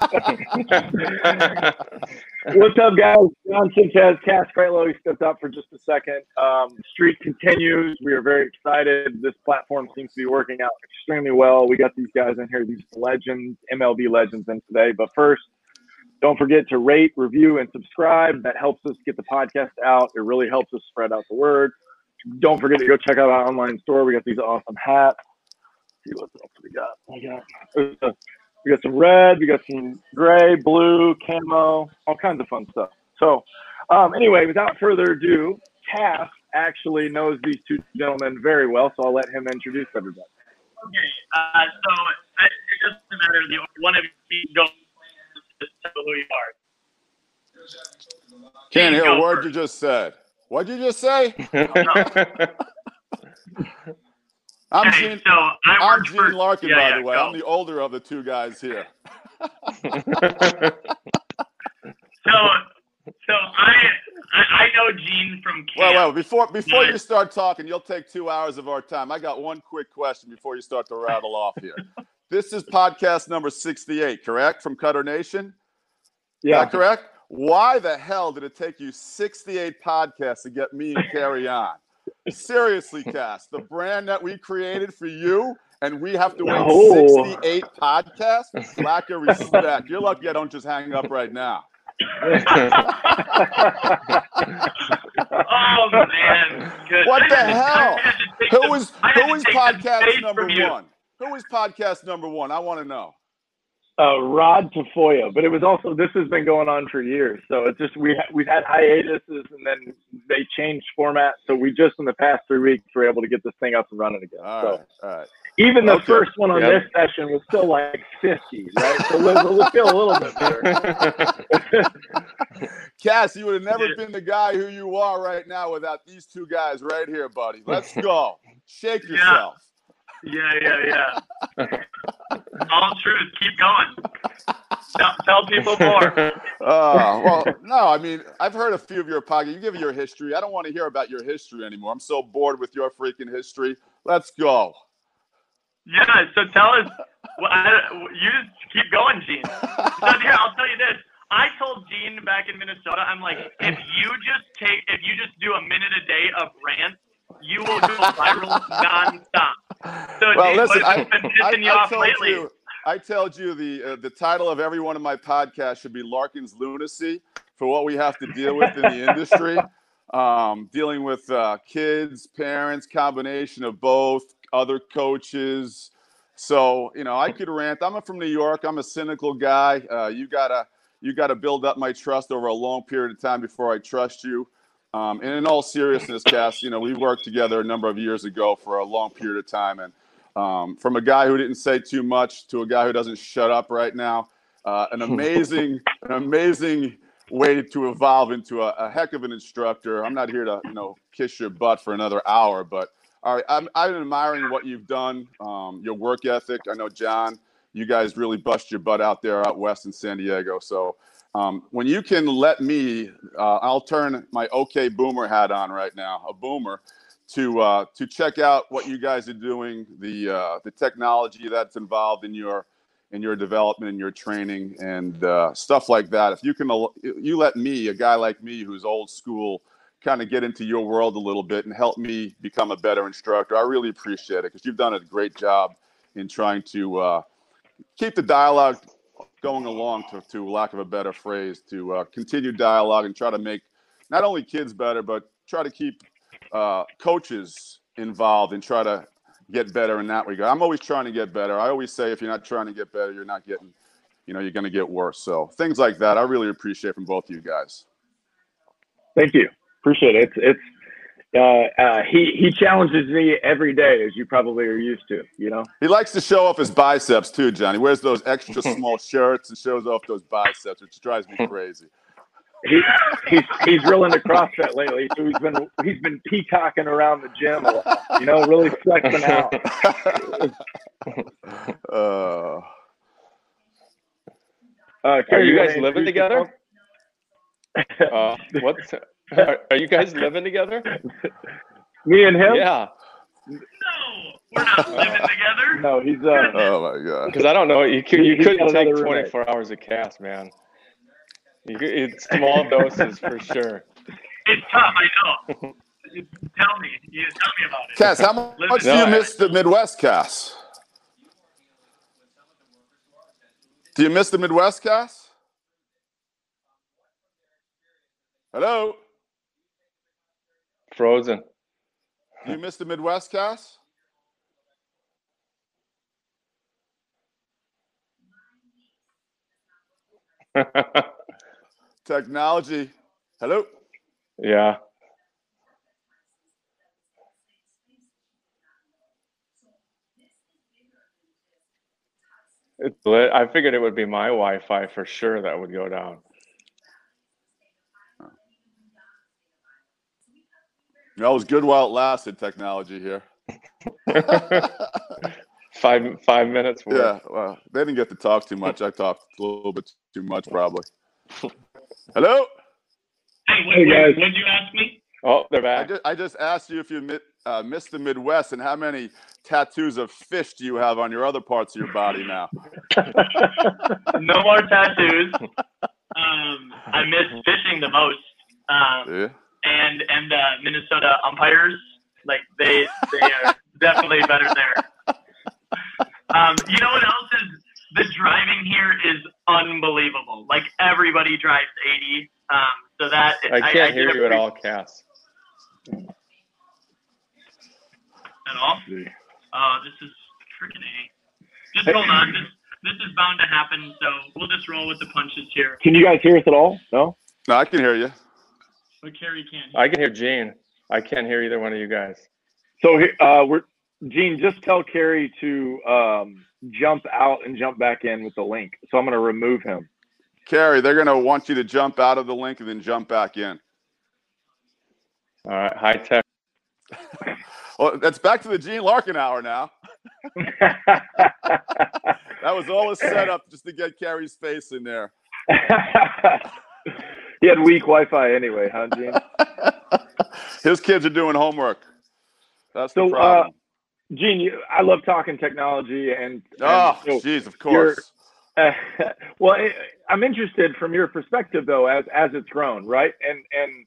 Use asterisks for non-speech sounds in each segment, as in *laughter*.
What's up, guys? John Sanchez, Cass Kralo. He stepped up for just a second. Um, streak continues. We are very excited. This platform seems to be working out extremely well. We got these guys in here, these legends, MLB legends, in today. But first, don't forget to rate, review, and subscribe. That helps us get the podcast out. It really helps us spread out the word. Don't forget to go check out our online store. We got these awesome hats. Let's see what else we got. We got we got some red, we got some gray, blue, camo, all kinds of fun stuff. So, um, anyway, without further ado, Cass actually knows these two gentlemen very well, so I'll let him introduce everybody. Okay, uh, so uh, it's just a matter of the one of you go tell who you are. Can't hear Go a word first. you just said. What'd you just say? *laughs* *laughs* I'm Okay, Gene, so I I'm Gene for Larkin, yeah, by yeah, the way. go. I'm the older of the two guys here. *laughs* So, so I, I I know Gene from camp. Well, well, before before Nice. you start talking, you'll take two hours of our time. I got one quick question before you start to rattle off here. *laughs* This is podcast number 68, correct? From Cutter Nation? Is Yeah, that correct? Why the hell did it take you 68 podcasts to get me and Kerry on? Seriously, Cass, the brand that we created for you, and we have to wait No. 68 podcasts? Lack of respect. You're lucky I don't just hang up right now. Oh man, good. What I the had to- I hell? had to take Who was who was podcast number one? Who was podcast number one? I want to know. Uh, Rod Tafoya, but it was also this has been going on for years. So it's just we ha- we've had hiatuses and then they changed format. So we just in the past three weeks were able to get this thing up and running again. All so right, all right. even the Okay. first one on Yeah. this session was still like 50, right? So let's, let's feel a little bit better. *laughs* Cass, you would have never Yeah. been the guy who you are right now without these two guys right here, buddy. Let's go. Shake Yeah. yourself. Yeah, yeah, yeah. *laughs* All truth. Keep going. Tell, tell people more. *laughs* Uh, well, no, I mean, I've heard a few of your podcasts. You give your history. I don't want to hear about your history anymore. I'm so bored with your freaking history. Let's go. Yeah. So tell us. Well, I, you just keep going, Gene. So here, I'll tell you this. I told Gene back in Minnesota, I'm like, if you just take, if you just do a minute a day of rants, you will go viral nonstop. So Well, Gene, listen, I, been I, you I off told lately? you, I told you the uh, the title of every one of my podcasts should be Larkin's lunacy for what we have to deal with in the industry, *laughs* um, dealing with uh, kids, parents, combination of both, other coaches. So you know, I could rant. I'm from New York. I'm a cynical guy. Uh, you gotta you gotta build up my trust over a long period of time before I trust you. Um, and in all seriousness, Cass, you know, we worked together a number of years ago for a long period of time, and um, from a guy who didn't say too much to a guy who doesn't shut up right now, uh, an amazing, *laughs* an amazing way to evolve into a, a heck of an instructor. I'm not here to, you know, kiss your butt for another hour, but all right, I'm, I'm admiring what you've done, um, your work ethic. I know John, you guys really bust your butt out there out west in San Diego. So um, when you can let me, uh, I'll turn my OK Boomer hat on right now, a boomer, to uh, to check out what you guys are doing, the uh, the technology that's involved in your in your development and your training and uh, stuff like that. If you can, you let me, a guy like me who's old school, kind of get into your world a little bit and help me become a better instructor. I really appreciate it because you've done a great job in trying to uh, keep the dialogue going along, to, to lack of a better phrase, to uh, continue dialogue and try to make not only kids better, but try to keep uh, coaches involved and try to get better in that regard. I'm always trying to get better. I always say if you're not trying to get better, you're not getting, you know, you're going to get worse. So things like that, I really appreciate from both of you guys. Thank you. Appreciate it. It's, it's uh, uh, he he challenges me every day, as you probably are used to. You know. He likes to show off his biceps too, Johnny. Wears those extra *laughs* small shirts and shows off those biceps, which drives me crazy. He, he's he's real into CrossFit lately, so he's been he's been peacocking around the gym. You know, really flexing out. uh, *laughs* Uh, Are you guys living together? Uh, what's *laughs* *laughs* are, are you guys living together? Me and him. Yeah. No, we're not living *laughs* together. No, he's uh. *laughs* Oh my god. Because I don't know, you could you He's got couldn't take another roommate. 24 hours of Cass, man. You could, it's small doses for sure. It's tough, I know. You tell me. You tell me about it. Cass, how mu- much do you I- miss the Midwest, Cass? Do you miss the Midwest, Cass? Hello? Frozen. You miss the Midwest, Cass? *laughs* Technology. Hello? yeah. It's lit. I figured it would be my Wi-Fi for sure that would go down. That was good while it lasted, technology here. *laughs* five five minutes worth. Yeah, well, they didn't get to talk too much. I talked a little bit too much, probably. Hello? Hey, what, Hey, guys. what'd you ask me? Oh, they're I back. just, I just asked you if you mi- uh, missed the Midwest and how many tattoos of fish do you have on your other parts of your body now? *laughs* No more tattoos. Um, I miss fishing the most. Um, Yeah. And and uh, Minnesota umpires, like they they are *laughs* definitely better there. Um, you know what else is the driving here is unbelievable. Like everybody drives 80. Um, so that I can't hear did you at all, Cass. At all? Oh, this is freaking A. Just hold on. This this is bound to happen. So we'll just roll with the punches here. Can you guys hear us at all? No. No, I can hear you. But Kerry can't. I can hear Gene. I can't hear either one of you guys. So here, uh, we're Gene. Just tell Kerry to um, jump out and jump back in with the link. So I'm going to remove him. Kerry, they're going to want you to jump out of the link and then jump back in. All right, high tech. *laughs* Well, that's back to the Gene Larkin hour now. *laughs* That was all a setup just to get Kerry's face in there. *laughs* he had weak Wi-Fi anyway, huh, Gene? *laughs* His kids are doing homework. That's the So, uh, problem. Gene, you, I love talking technology, and, oh, jeez, of course. Uh, *laughs* well, I, I'm interested from your perspective, though, as as it's grown, right? And and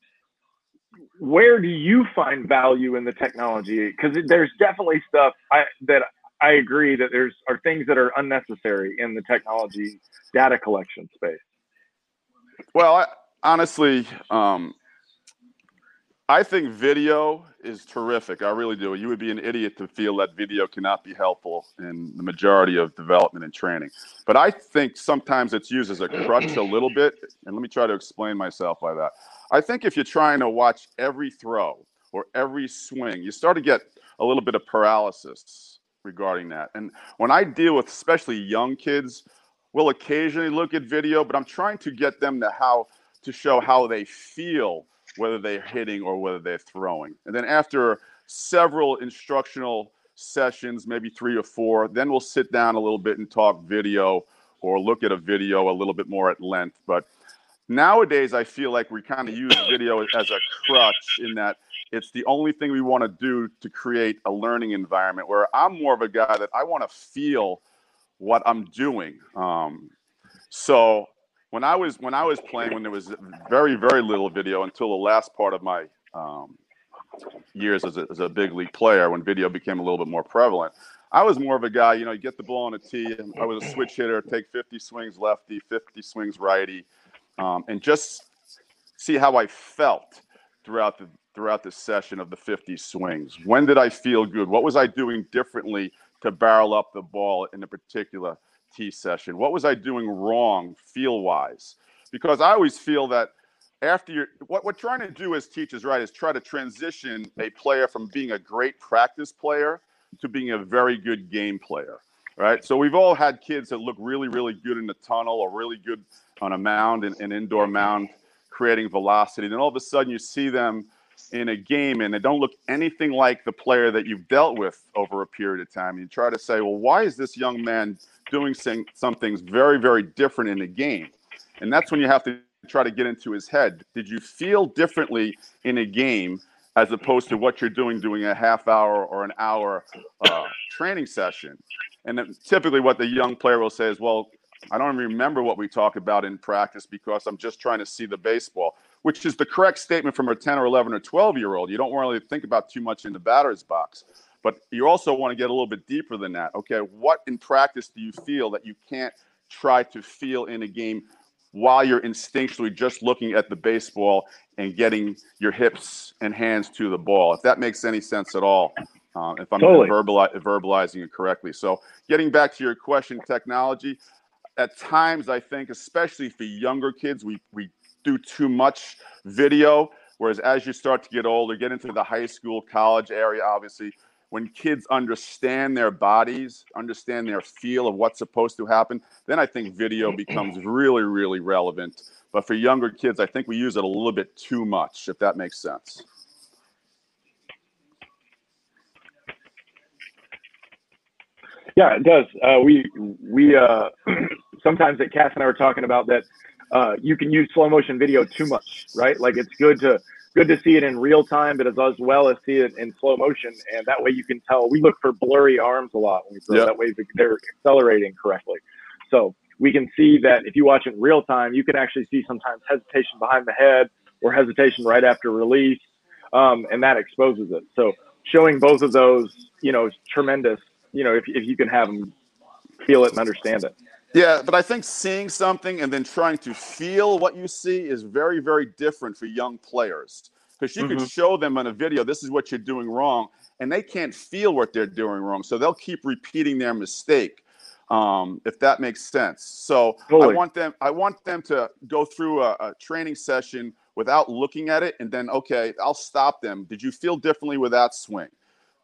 where do you find value in the technology? Because there's definitely stuff I, that I agree that there's are things that are unnecessary in the technology data collection space. Well, I, honestly, um, I think video is terrific. I really do. You would be an idiot to feel that video cannot be helpful in the majority of development and training. But I think sometimes it's used as a crutch a little bit. And let me try to explain myself by that. I think if you're trying to watch every throw or every swing, you start to get a little bit of paralysis regarding that. And when I deal with especially young kids, we'll occasionally look at video, but I'm trying to get them to how to show how they feel whether they're hitting or whether they're throwing. And then after several instructional sessions, maybe three or four, then we'll sit down a little bit and talk video or look at a video a little bit more at length. But nowadays, I feel like we kind of use video as a crutch in that it's the only thing we want to do to create a learning environment where I'm more of a guy that I want to feel what I'm doing. Um, so when I was when I was playing, when there was very very little video until the last part of my um, years as a, as a big league player, when video became a little bit more prevalent, I was more of a guy. You know, you get the ball on a tee. I was a switch hitter, take 50 swings lefty, 50 swings righty, um, and just see how I felt throughout the throughout the session of the 50 swings. When did I feel good? What was I doing differently to barrel up the ball in a particular tee session? What was I doing wrong feel wise? Because I always feel that after you're what we're trying to do as teachers, right, is try to transition a player from being a great practice player to being a very good game player. Right. So we've all had kids that look really, really good in the tunnel or really good on a mound, an, an indoor mound, creating velocity. Then all of a sudden you see them in a game and they don't look anything like the player that you've dealt with over a period of time. You try to say, well, why is this young man doing some, things very, very different in the game? And that's when you have to try to get into his head. Did you feel differently in a game as opposed to what you're doing doing a half hour or an hour uh, training session. And typically, what the young player will say is, "Well, I don't remember what we talk about in practice because I'm just trying to see the baseball." Which is the correct statement from a 10 or 11 or 12 year old. You don't really think about too much in the batter's box, but you also want to get a little bit deeper than that. Okay, what in practice do you feel that you can't try to feel in a game while you're instinctually just looking at the baseball and getting your hips and hands to the ball? If that makes any sense at all. Uh, if I'm Totally. verbali- verbalizing it correctly. So, getting back to your question, technology, at times I think, especially for younger kids, we, we do too much video. Whereas as you start to get older, get into the high school, college area, obviously, when kids understand their bodies, understand their feel of what's supposed to happen, then I think video becomes really, really relevant. But for younger kids, I think we use it a little bit too much, if that makes sense. Yeah, it does. Uh, we we uh, *clears throat* sometimes that Cass and I were talking about that. Uh, you can use slow motion video too much, right? Like it's good to good to see it in real time, but as well as see it in slow motion, and that way you can tell. We look for blurry arms a lot when we throw. Yeah. That way they're accelerating correctly. So we can see that if you watch it in real time, you can actually see sometimes hesitation behind the head or hesitation right after release, um, and that exposes it. So showing both of those, you know, is tremendous. You know, if if you can have them feel it and understand it. Yeah, but I think seeing something and then trying to feel what you see is very, very different for young players. Because you could Mhm. show them on a video, this is what you're doing wrong, and they can't feel what they're doing wrong. So they'll keep repeating their mistake, um, if that makes sense. So Totally. I want them, I want them to go through a, a training session without looking at it, and then okay, I'll stop them. Did you feel differently with that swing?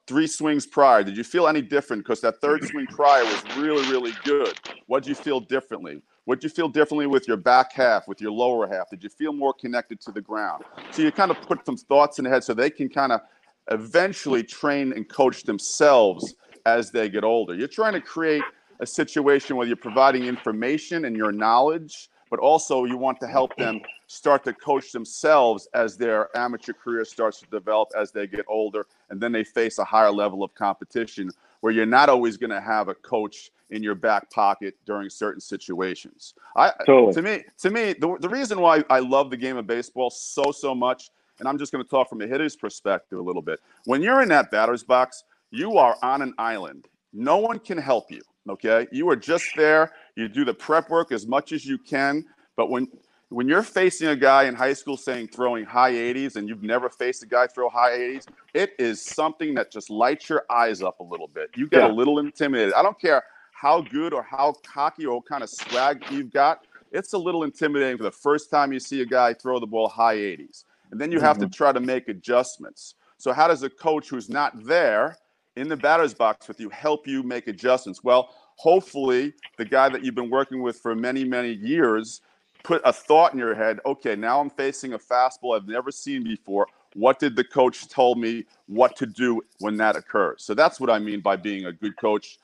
Three swings prior, did you feel any different? Because that third swing *clears throat* prior was really, really good. What did you feel differently? What did you feel differently with your back half, with your lower half? Did you feel more connected to the ground? So you kind of put some thoughts in the head so they can kind of eventually train and coach themselves as they get older. You're trying to create a situation where you're providing information and your knowledge, but also you want to help them start to coach themselves as their amateur career starts to develop as they get older and then they face a higher level of competition where you're not always going to have a coach in your back pocket during certain situations. I Totally. to me to me the, the reason why I love the game of baseball so so much and I'm just going to talk from a hitter's perspective a little bit. When you're in that batter's box, you are on an island. No one can help you, okay? You are just there. You do the prep work as much as you can, but when when you're facing a guy in high school saying throwing high 80s and you've never faced a guy throw high 80s, it is something that just lights your eyes up a little bit. You get Yeah. a little intimidated. I don't care how good or how cocky or what kind of swag you've got. It's a little intimidating for the first time you see a guy throw the ball high 80s. And then you have to mm-hmm. try to make adjustments. So how does a coach who's not there in the batter's box with you help you make adjustments? Well, hopefully the guy that you've been working with for many, many years put a thought in your head okay now i'm facing a fastball i've never seen before what did the coach told me what to do when that occurs so that's what i mean by being a good coach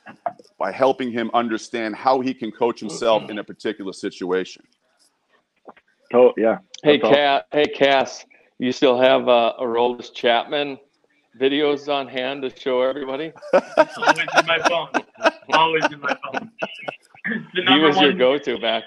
by helping him understand how he can coach himself in a particular situation Oh yeah. Hey, That's awesome. Cat. Hey, Cass. You still have uh, Aroldis Chapman videos on hand to show everybody? *laughs* Always in my phone. Always in my phone. *laughs* He was your go-to back.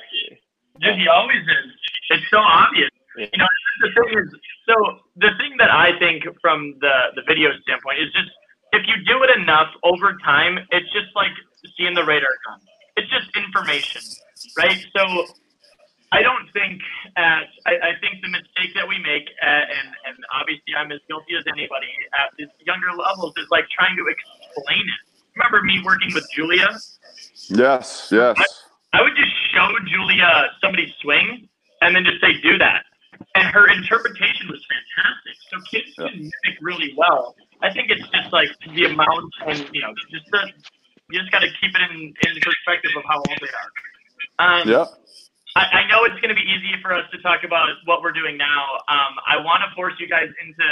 Dude, he always is. It's so obvious. Yeah. You know, the thing is, so the thing that I think from the the video standpoint is just if you do it enough over time, it's just like seeing the radar gun. It's just information, right? So I don't think at I, I think the mistake that we make, at, and and obviously I'm as guilty as anybody at these younger levels, is like trying to explain it. Remember me working with Julia? yes yes I would just show Julia somebody's swing and then just say, do that. And her interpretation was fantastic. So kids Yeah. can mimic really well. I think it's just like the amount and, you know, just the, you just got to keep it in, in perspective of how old they are. Um, yeah I, know it's going to be easy for us to talk about what we're doing now. Um, I want to force you guys into.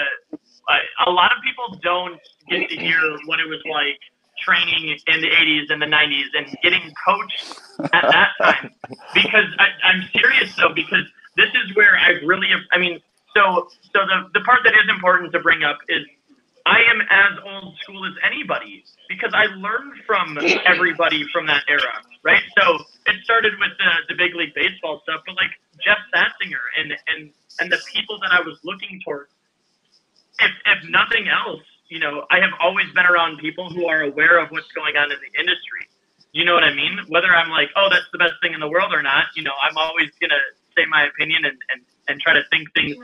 Uh, a lot of people don't get to hear what it was like training in the 80s and the 90s and getting coached at that time. Because I, I'm serious though, because this is where I really. I mean, So, so the, the part that is important to bring up is I am as old school as anybody because I learned from everybody from that era, right? So it started with the, the big league baseball stuff, but like Jeff Sassinger and, and, and the people that I was looking towards, if, if nothing else, you know, I have always been around people who are aware of what's going on in the industry. You know what I mean? Whether I'm like, oh, that's the best thing in the world or not, you know, I'm always going to say my opinion and, and, and try to think things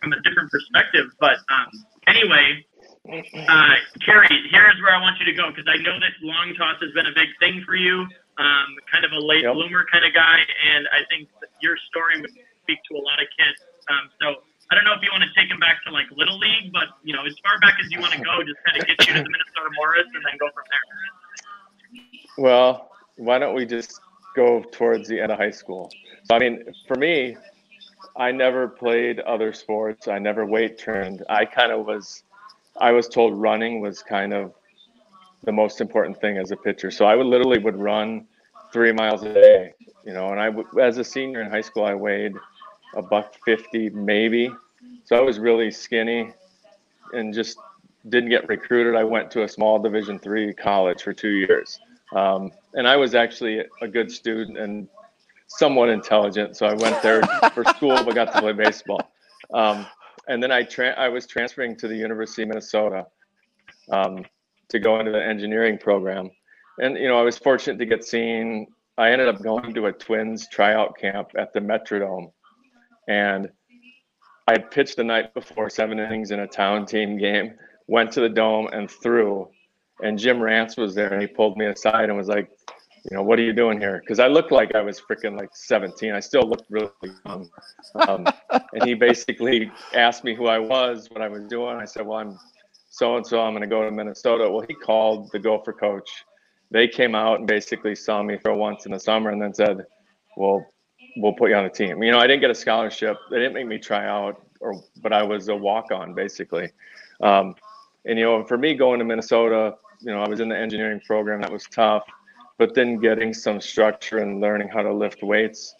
from a different perspective. But um, anyway, uh, Kerry, here's where I want you to go because I know that long toss has been a big thing for you. Um, kind of a late yep. bloomer kind of guy, and I think your story would speak to a lot of kids. Um, so I don't know if you want to take him back to like little league, but you know, as far back as you want to go, just kind of get you to the *laughs* Minnesota Morris and then go from there. Well, why don't we just go towards the end of high school? So I mean, for me, I never played other sports. I never weight trained. I kind of was, I was told running was kind of the most important thing as a pitcher. So I would literally would run three miles a day, you know. And I, as a senior in high school, I weighed a buck fifty maybe. So I was really skinny, and just didn't get recruited. I went to a small Division three college for two years, um, and I was actually a good student and somewhat intelligent. So I went there for *laughs* school, but got to play baseball. Um, and then I tra- I was transferring to the University of Minnesota um, to go into the engineering program. And you know, I was fortunate to get seen. I ended up going to a Twins tryout camp at the Metrodome, and I pitched the night before seven innings in a town team game. Went to the dome and threw, and Jim Rantz was there, and he pulled me aside and was like, you know, what are you doing here? Because I looked like I was freaking like 17. I still looked really young. Um, and he basically asked me who I was, what I was doing. I said, well, I'm so and so. I'm going to go to Minnesota. Well, he called the Gopher coach. They came out and basically saw me for once in the summer and then said, well, we'll put you on the team. You know, I didn't get a scholarship. They didn't make me try out, or but I was a walk on basically. Um, and you know, for me going to Minnesota, you know, I was in the engineering program. That was tough but then getting some structure and learning how to lift weights,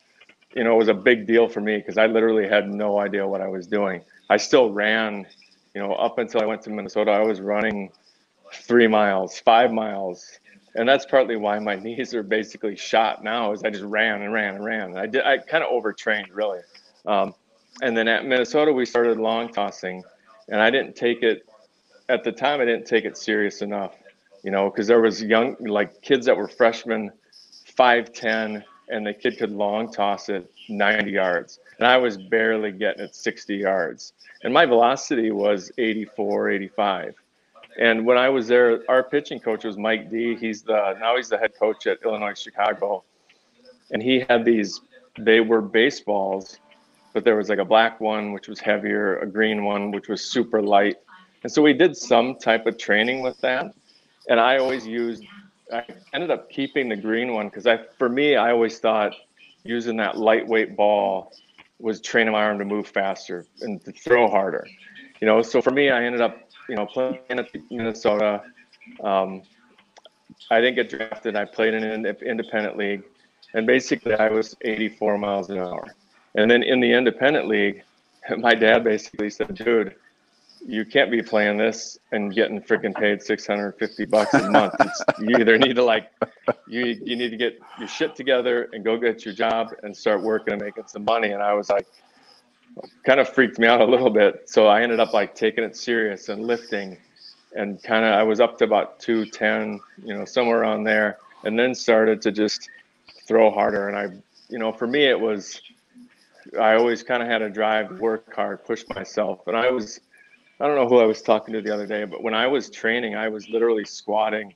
you know, was a big deal for me because I literally had no idea what I was doing. I still ran, you know, up until I went to Minnesota, I was running three miles, five miles. And that's partly why my *laughs* knees are basically shot now is I just ran and ran and ran. I did, I kind of overtrained really. Um, and then at Minnesota, we started long tossing and I didn't take it at the time. I didn't take it serious enough you know, because there was young like kids that were freshmen, five ten, and the kid could long toss it 90 yards, and I was barely getting it 60 yards, and my velocity was 84, 85. And when I was there, our pitching coach was Mike Dee. He's the now he's the head coach at Illinois Chicago, and he had these. They were baseballs, but there was like a black one which was heavier, a green one which was super light, and so we did some type of training with that and I always used. I ended up keeping the green one because I, for me, I always thought using that lightweight ball was training my arm to move faster and to throw harder. You know, so for me, I ended up, you know, playing at Minnesota. Um, I didn't get drafted. I played in an independent league, and basically, I was 84 miles an hour. And then in the independent league, *laughs* my dad basically said, "Dude, you can't be playing this and getting freaking paid 650 bucks a month. It's, you either need to like, you, you need to get your shit together and go get your job and start working and making some money. And I was like, kind of freaked me out a little bit. So I ended up like taking it serious and lifting and kind of, I was up to about 210, you know, somewhere around there. And then started to just throw harder. And I, you know, for me, it was, I always kind of had a drive work hard, push myself. And I was, I don't know who I was talking to the other day, but when I was training, I was literally squatting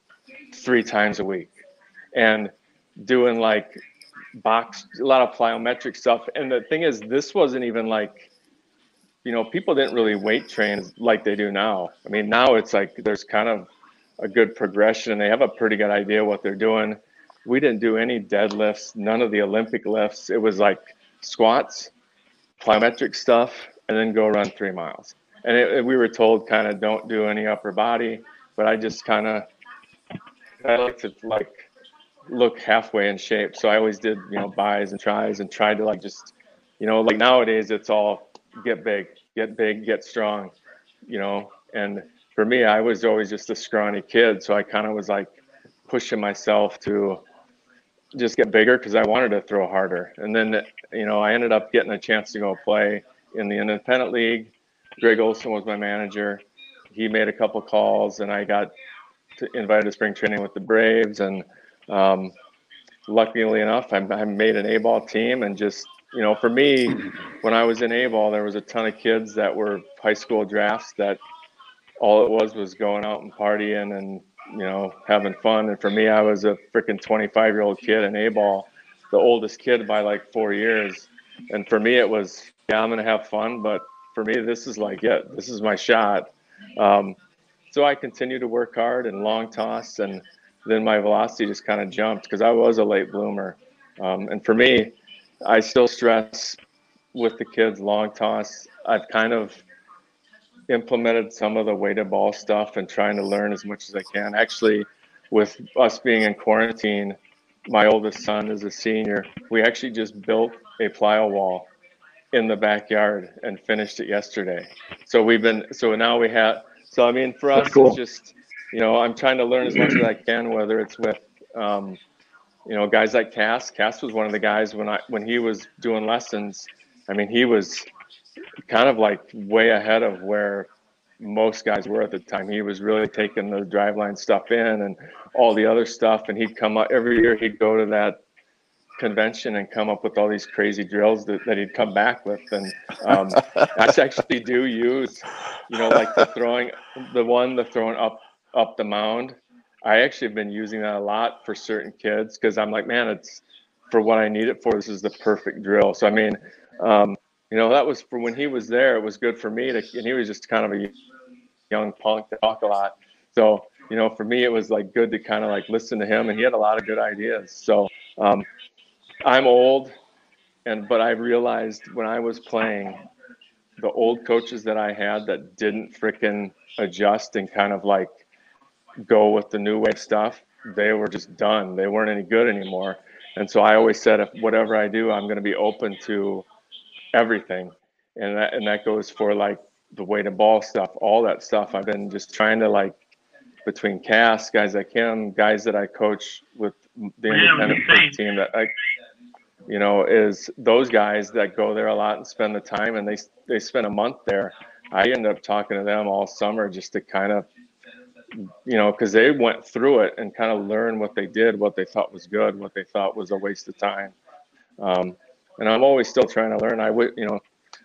three times a week and doing like box, a lot of plyometric stuff. And the thing is, this wasn't even like, you know, people didn't really weight train like they do now. I mean, now it's like there's kind of a good progression and they have a pretty good idea what they're doing. We didn't do any deadlifts, none of the Olympic lifts. It was like squats, plyometric stuff, and then go run three miles and it, we were told kind of don't do any upper body, but I just kind of I like to like look halfway in shape, so I always did you know buys and tries and tried to like just you know like nowadays it's all get big, get big, get strong, you know. And for me, I was always just a scrawny kid, so I kind of was like pushing myself to just get bigger because I wanted to throw harder. And then, you know, I ended up getting a chance to go play in the independent league. Greg Olson was my manager. He made a couple calls, and I got invited to spring training with the Braves. And um, luckily enough, I, I made an A ball team. And just, you know, for me, when I was in A ball, there was a ton of kids that were high school drafts that all it was was going out and partying and you know, having fun. And for me, I was a freaking 25 year old kid in A ball, the oldest kid by like four years. And for me, it was, yeah, I'm going to have fun. But for me, this is like, yeah, this is my shot. Um, so I continued to work hard and long toss. And then my velocity just kind of jumped because I was a late bloomer. Um, and for me, I still stress with the kids long toss. I've kind of implemented some of the weighted ball stuff and trying to learn as much as I can. Actually, with us being in quarantine, my oldest son is a senior. We actually just built a plyo wall in the backyard and finished it yesterday. So we've been so now we have so I mean for us cool. it's just you know I'm trying to learn as much as I can whether it's with um, you know guys like Cass. Cass was one of the guys when I when he was doing lessons. I mean he was kind of like way ahead of where most guys were at the time. He was really taking the driveline stuff in and all the other stuff. And he'd come up every year, he'd go to that convention and come up with all these crazy drills that, that he'd come back with. And um, I actually do use, you know, like the *laughs* throwing, the one, the throwing up, up the mound. I actually have been using that a lot for certain kids because I'm like, man, it's for what I need it for. This is the perfect drill. So, I mean, um, you know, that was for when he was there. It was good for me to, and he was just kind of a young punk to talk a lot. So, you know, for me, it was like good to kind of like listen to him, and he had a lot of good ideas. So, um, I'm old, and but I realized when I was playing, the old coaches that I had that didn't freaking adjust and kind of like go with the new wave stuff, they were just done. They weren't any good anymore. And so I always said, if whatever I do, I'm going to be open to everything, and that and that goes for like the weighted ball stuff, all that stuff. I've been just trying to like between Cass, guys like him, guys that I coach with the independent team that I, you know, is those guys that go there a lot and spend the time and they they spend a month there. I end up talking to them all summer just to kind of, you know, because they went through it and kind of learn what they did, what they thought was good, what they thought was a waste of time. Um, and I'm always still trying to learn. I would, you know,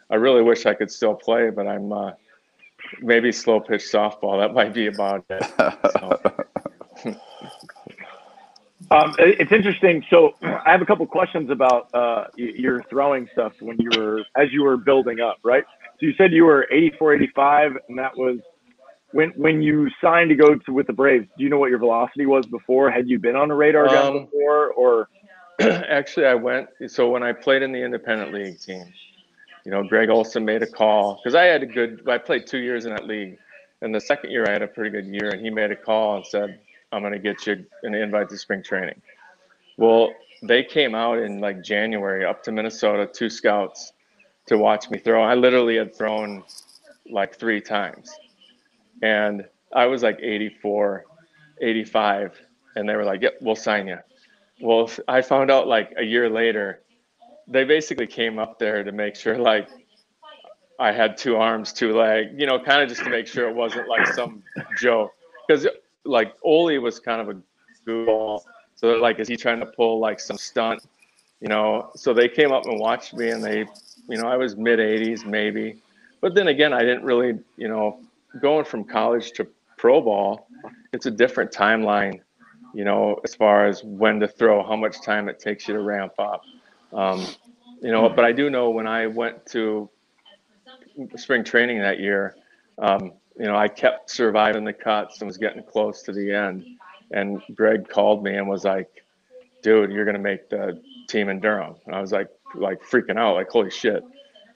I really wish I could still play, but I'm uh, maybe slow pitch softball. That might be about it. *laughs* So. Um, it's interesting. So *clears throat* I have a couple questions about uh, your throwing stuff when you were as you were building up, right? So you said you were 84, 85, and that was when when you signed to go to with the Braves. Do you know what your velocity was before? Had you been on a radar gun um, before, or? *clears throat* actually, I went. So when I played in the independent league team, you know, Greg Olson made a call because I had a good. I played two years in that league, and the second year I had a pretty good year, and he made a call and said, "I'm going to get you an invite to spring training." Well, they came out in like January up to Minnesota, two scouts, to watch me throw. I literally had thrown like three times, and I was like 84, 85, and they were like, "Yep, we'll sign you." Well, I found out like a year later, they basically came up there to make sure like I had two arms, two legs, you know, kind of just to make sure it wasn't like some joke. Because like Ole was kind of a goofball. So like, is he trying to pull like some stunt? You know, so they came up and watched me and they, you know, I was mid 80s maybe. But then again, I didn't really, you know, going from college to pro ball, it's a different timeline you know, as far as when to throw, how much time it takes you to ramp up. Um, you know, but I do know when I went to spring training that year, um, you know, I kept surviving the cuts and was getting close to the end. And Greg called me and was like, dude, you're going to make the team in Durham. And I was like, like freaking out, like, holy shit.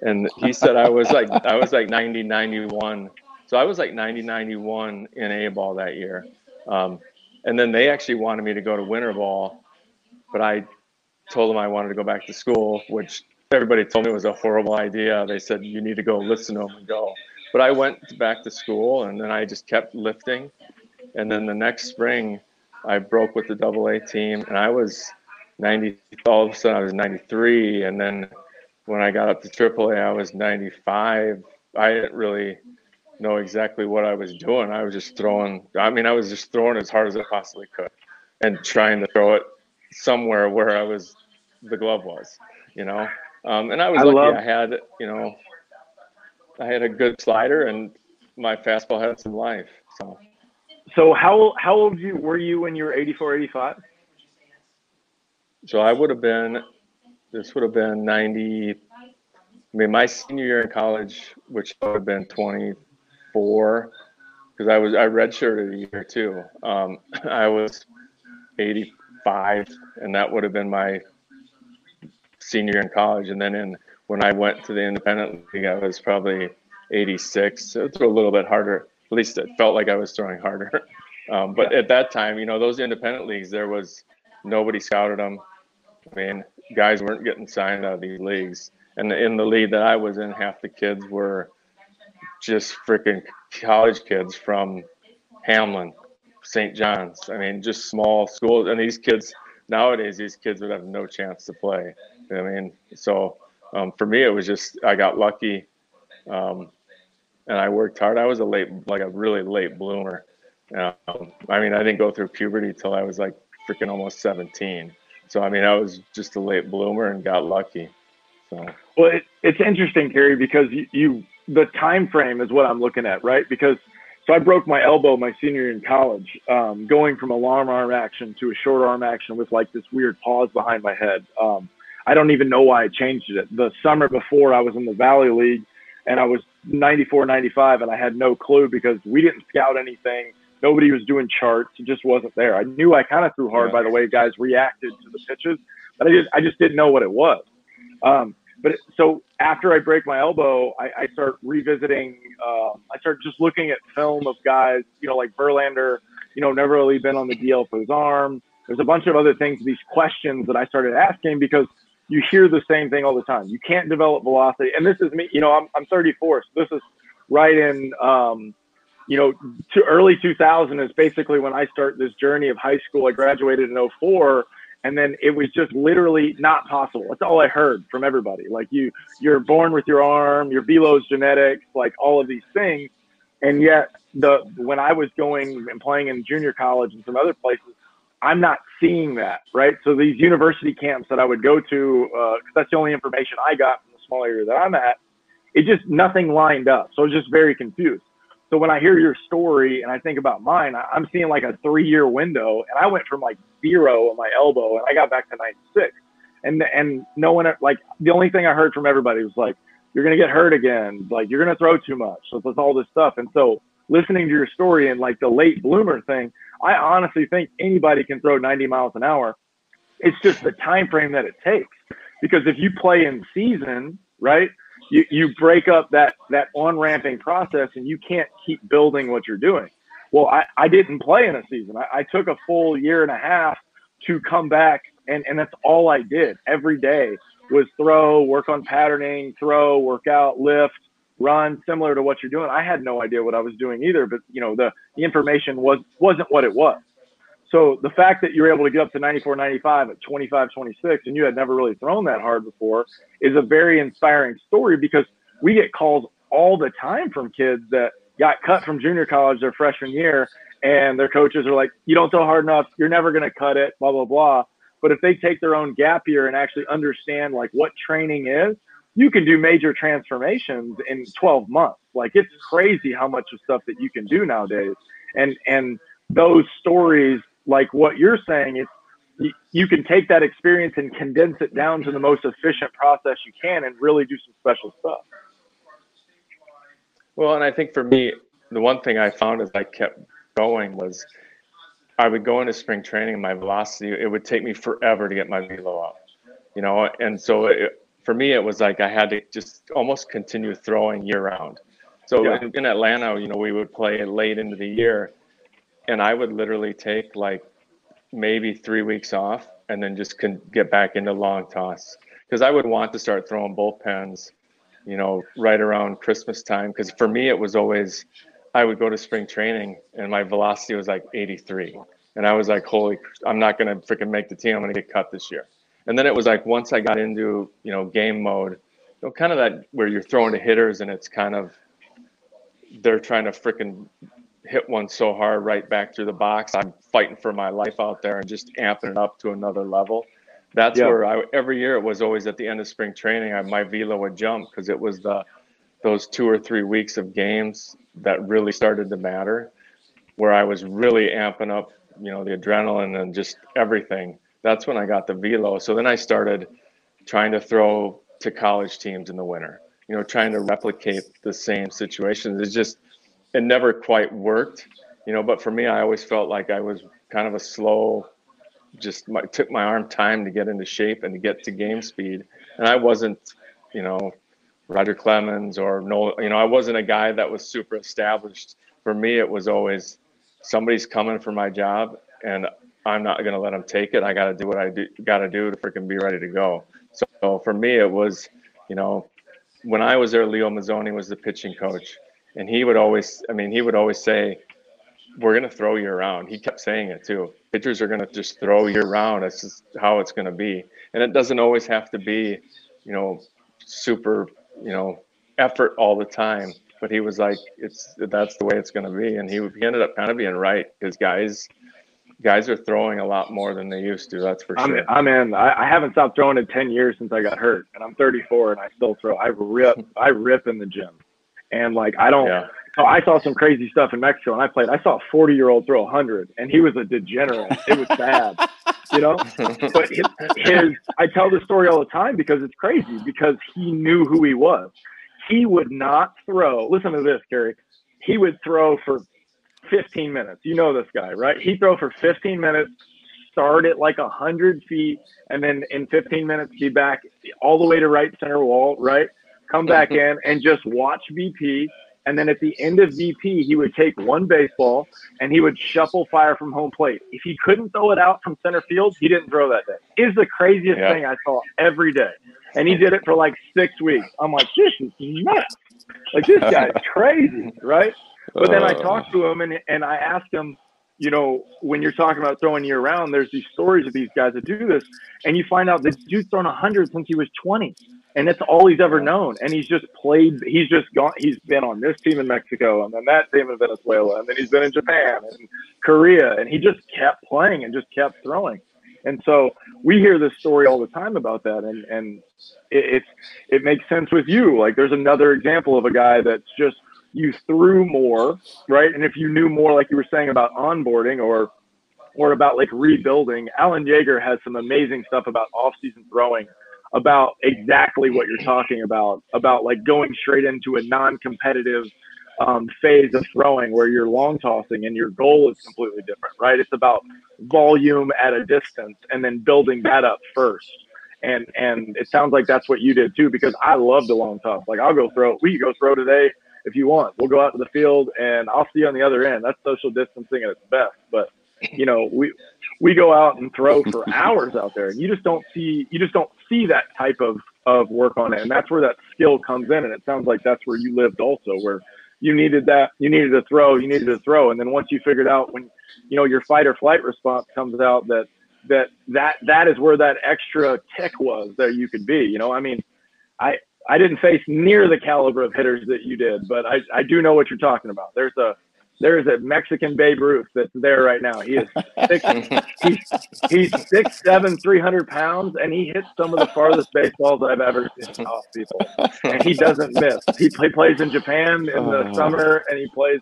And he said I was like, I was like 90, 91. So I was like 90, 91 in A ball that year. Um, and then they actually wanted me to go to winter ball, but I told them I wanted to go back to school, which everybody told me was a horrible idea. They said you need to go listen to them and go. But I went back to school and then I just kept lifting. And then the next spring, I broke with the double A team and I was 90. All of a sudden, I was 93. And then when I got up to AAA, I was 95. I didn't really know exactly what I was doing. I was just throwing. I mean, I was just throwing as hard as I possibly could, and trying to throw it somewhere where I was, the glove was, you know. Um, and I was I lucky. Love- I had, you know, I had a good slider, and my fastball had some life. So. So how how old you were you when you were 84, 85? So I would have been. This would have been 90. I mean, my senior year in college, which would have been 24, because I was I redshirted a year too. Um, *laughs* I was 85, and that would have been my senior year in college. And then in when I went to the independent league, I was probably 86. So it threw a little bit harder. At least it felt like I was throwing harder. *laughs* Um, but yeah. at that time, you know, those independent leagues, there was nobody scouted them. I mean, guys weren't getting signed out of these leagues. And in the league that I was in, half the kids were just freaking college kids from Hamline, St. John's. I mean, just small schools. And these kids nowadays, these kids would have no chance to play. I mean, so um, for me, it was just I got lucky, um, and I worked hard. I was a late, like a really late bloomer. Um, I mean, I didn't go through puberty till I was like freaking almost 17. So I mean, I was just a late bloomer and got lucky. So. Well, it, it's interesting, Kerry, because you, you the time frame is what I'm looking at, right? Because so I broke my elbow my senior year in college, um, going from a long arm action to a short arm action with like this weird pause behind my head. Um, I don't even know why I changed it. The summer before I was in the Valley League and I was 94, 95 and I had no clue because we didn't scout anything. Nobody was doing charts. It just wasn't there. I knew I kind of threw hard yeah. by the way guys reacted to the pitches, but I just, I just didn't know what it was. Um, but so after I break my elbow, I, I start revisiting. Um, I start just looking at film of guys, you know, like Verlander, you know, never really been on the DL for his arm. There's a bunch of other things, these questions that I started asking because you hear the same thing all the time. You can't develop velocity. And this is me, you know, I'm, I'm 34. So this is right in, um, you know, to early 2000 is basically when I start this journey of high school. I graduated in 04 and then it was just literally not possible. That's all I heard from everybody. Like you, you're born with your arm, your velo's genetics, like all of these things. And yet, the when I was going and playing in junior college and some other places, I'm not seeing that, right? So these university camps that I would go to, because uh, that's the only information I got from the small area that I'm at, it just nothing lined up. So I was just very confused. So when I hear your story and I think about mine, I'm seeing like a three year window and I went from like zero on my elbow and I got back to 96. And, and no one, like the only thing I heard from everybody was like, you're to get hurt again. Like you're to throw too much. So it's all this stuff. And so listening to your story and like the late bloomer thing, I honestly think anybody can throw 90 miles an hour. It's just the time frame that it takes. Because if you play in season, right, you, you break up that, that on ramping process and you can't keep building what you're doing. Well, I, I didn't play in a season. I, I took a full year and a half to come back and, and that's all I did every day was throw, work on patterning, throw, work out, lift, run, similar to what you're doing. I had no idea what I was doing either, but you know, the, the information was wasn't what it was. So the fact that you're able to get up to 94, 95 at 25, 26, and you had never really thrown that hard before is a very inspiring story because we get calls all the time from kids that got cut from junior college their freshman year and their coaches are like, you don't throw hard enough. You're never going to cut it, blah, blah, blah. But if they take their own gap year and actually understand like what training is, you can do major transformations in 12 months. Like it's crazy how much of stuff that you can do nowadays. And, and those stories like what you're saying is you can take that experience and condense it down to the most efficient process you can and really do some special stuff. Well, and I think for me, the one thing I found as I kept going was I would go into spring training and my velocity, it would take me forever to get my velo up, you know? And so it, for me, it was like I had to just almost continue throwing year round. So yeah. in, in Atlanta, you know, we would play late into the year and I would literally take like maybe three weeks off and then just can get back into long toss because I would want to start throwing bullpens, you know, right around Christmas time. Because for me, it was always I would go to spring training and my velocity was like 83, and I was like, holy, I'm not gonna freaking make the team. I'm gonna get cut this year. And then it was like once I got into you know game mode, you know, kind of that where you're throwing to hitters and it's kind of they're trying to freaking hit one so hard right back through the box. I'm fighting for my life out there and just amping it up to another level. That's yeah. where I every year it was always at the end of spring training. I, my velo would jump because it was the those two or three weeks of games that really started to matter, where I was really amping up, you know, the adrenaline and just everything. That's when I got the velo. So then I started trying to throw to college teams in the winter. You know, trying to replicate the same situations. It just it never quite worked, you know. But for me, I always felt like I was kind of a slow, just my, took my arm time to get into shape and to get to game speed, and I wasn't, you know, Roger Clemens or no, you know, I wasn't a guy that was super established. For me, it was always somebody's coming for my job, and I'm not going to let them take it. I got to do what I do, got to do to freaking be ready to go. So for me, it was, you know, when I was there, Leo Mazzone was the pitching coach and he would always i mean he would always say we're going to throw you around. He kept saying it too. Pitchers are going to just throw you around. That's just how it's going to be. And it doesn't always have to be you know super you know effort all the time but he was like it's that's the way it's going to be. And he, he ended up kind of being right. Because guys guys are throwing a lot more than they used to that's for sure i'm, I'm in I, I haven't stopped throwing in 10 years since i got hurt and i'm 34 and i still throw i rip i rip in the gym and like I don't. Yeah. So I saw some crazy stuff in Mexico, and I played. I saw a 40 year old throw 100, and he was a degenerate. It was bad, you know. *laughs* But his, his, I tell this story all the time because it's crazy. Because he knew who he was. He would not throw. Listen to this, Gary. He would throw for 15 minutes. You know this guy, right? He throw for 15 minutes, start at like 100 feet, and then in 15 minutes be back all the way to right center wall, right? come back mm-hmm. in and just watch BP. And then at the end of BP, he would take one baseball and he would shuffle fire from home plate. If he couldn't throw it out from center field, he didn't throw that day. Is the craziest yeah. thing I saw every day. And he did it for like six weeks. I'm like, this is nuts. Like this guy's *laughs* crazy, right? But then I uh. talked to him and and I asked him, you know, when you're talking about throwing year round, there's these stories of these guys that do this, and you find out this dude's thrown 100 since he was 20 and that's all he's ever known. And he's just played. He's just gone. He's been on this team in Mexico, and then that team in Venezuela, and then he's been in Japan and Korea, and he just kept playing and just kept throwing. And so we hear this story all the time about that, and and it, it's it makes sense with you. Like there's another example of a guy that's just you threw more, right? And if you knew more, like you were saying about onboarding or or about like rebuilding, Alan Jaeger has some amazing stuff about off-season throwing about exactly what you're talking about, about like going straight into a non-competitive um, phase of throwing where you're long tossing and your goal is completely different, right? It's about volume at a distance and then building that up first. And and it sounds like that's what you did too, because I love the long toss. Like I'll go throw. We go throw today if you want. We'll go out to the field and I'll see you on the other end. That's social distancing at its best. But you know, we we go out and throw for *laughs* hours out there, and you just don't see you just don't see that type of of work on it, and that's where that skill comes in. And it sounds like that's where you lived also, where you needed that you needed to throw, you needed to throw, and then once you figured out when you know your fight or flight response comes out that that that that is where that extra tick was that you could be. You know, I mean, I I didn't face near the caliber of hitters that you did, but I I do know what you're talking about. There's a there is a Mexican Babe Ruth that's there right now. He is six, *laughs* he's, he's six, seven, 300 pounds, and he hits some of the farthest baseballs I've ever seen off people. And he doesn't miss. He, he plays in Japan in the oh. summer, and he plays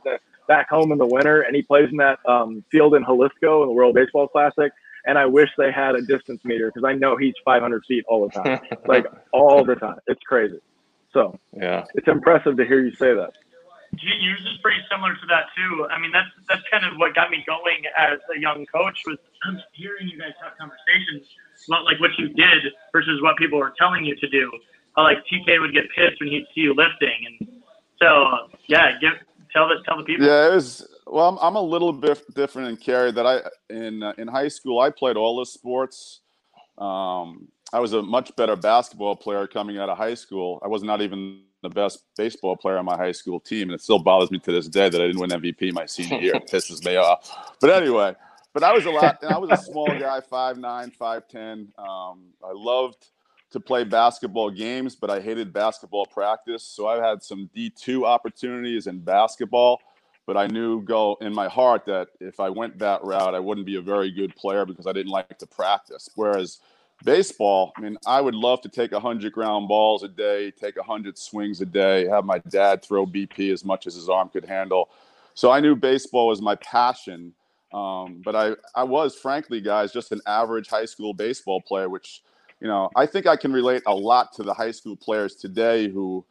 back home in the winter, and he plays in that um, field in Jalisco in the World Baseball Classic. And I wish they had a distance meter because I know he's 500 feet all the time, like *laughs* all the time. It's crazy. So yeah, it's impressive to hear you say that Gene, yours is pretty similar to that too. I mean, that's that's kind of what got me going as a young coach was *clears throat* hearing you guys have conversations about like what you did versus what people were telling you to do. How like TK would get pissed when he'd see you lifting, and so yeah, give tell the tell the people. Yeah, it was. Well, I'm, I'm a little bit different in Kerry. That I in uh, in high school I played all the sports. Um, I was a much better basketball player coming out of high school. I was not even the best baseball player on my high school team, and it still bothers me to this day that I didn't win MVP my senior year. It pisses me off. But anyway, but I was a lot. I was a small guy, five nine, five ten. Um, I loved to play basketball games, but I hated basketball practice. So I had some D two opportunities in basketball, but I knew go in my heart that if I went that route, I wouldn't be a very good player because I didn't like to practice. Whereas baseball, I mean, I would love to take 100 ground balls a day, take 100 swings a day, have my dad throw BP as much as his arm could handle. So I knew baseball was my passion. Um, but I, I was, frankly, guys, just an average high school baseball player, which, you know, I think I can relate a lot to the high school players today who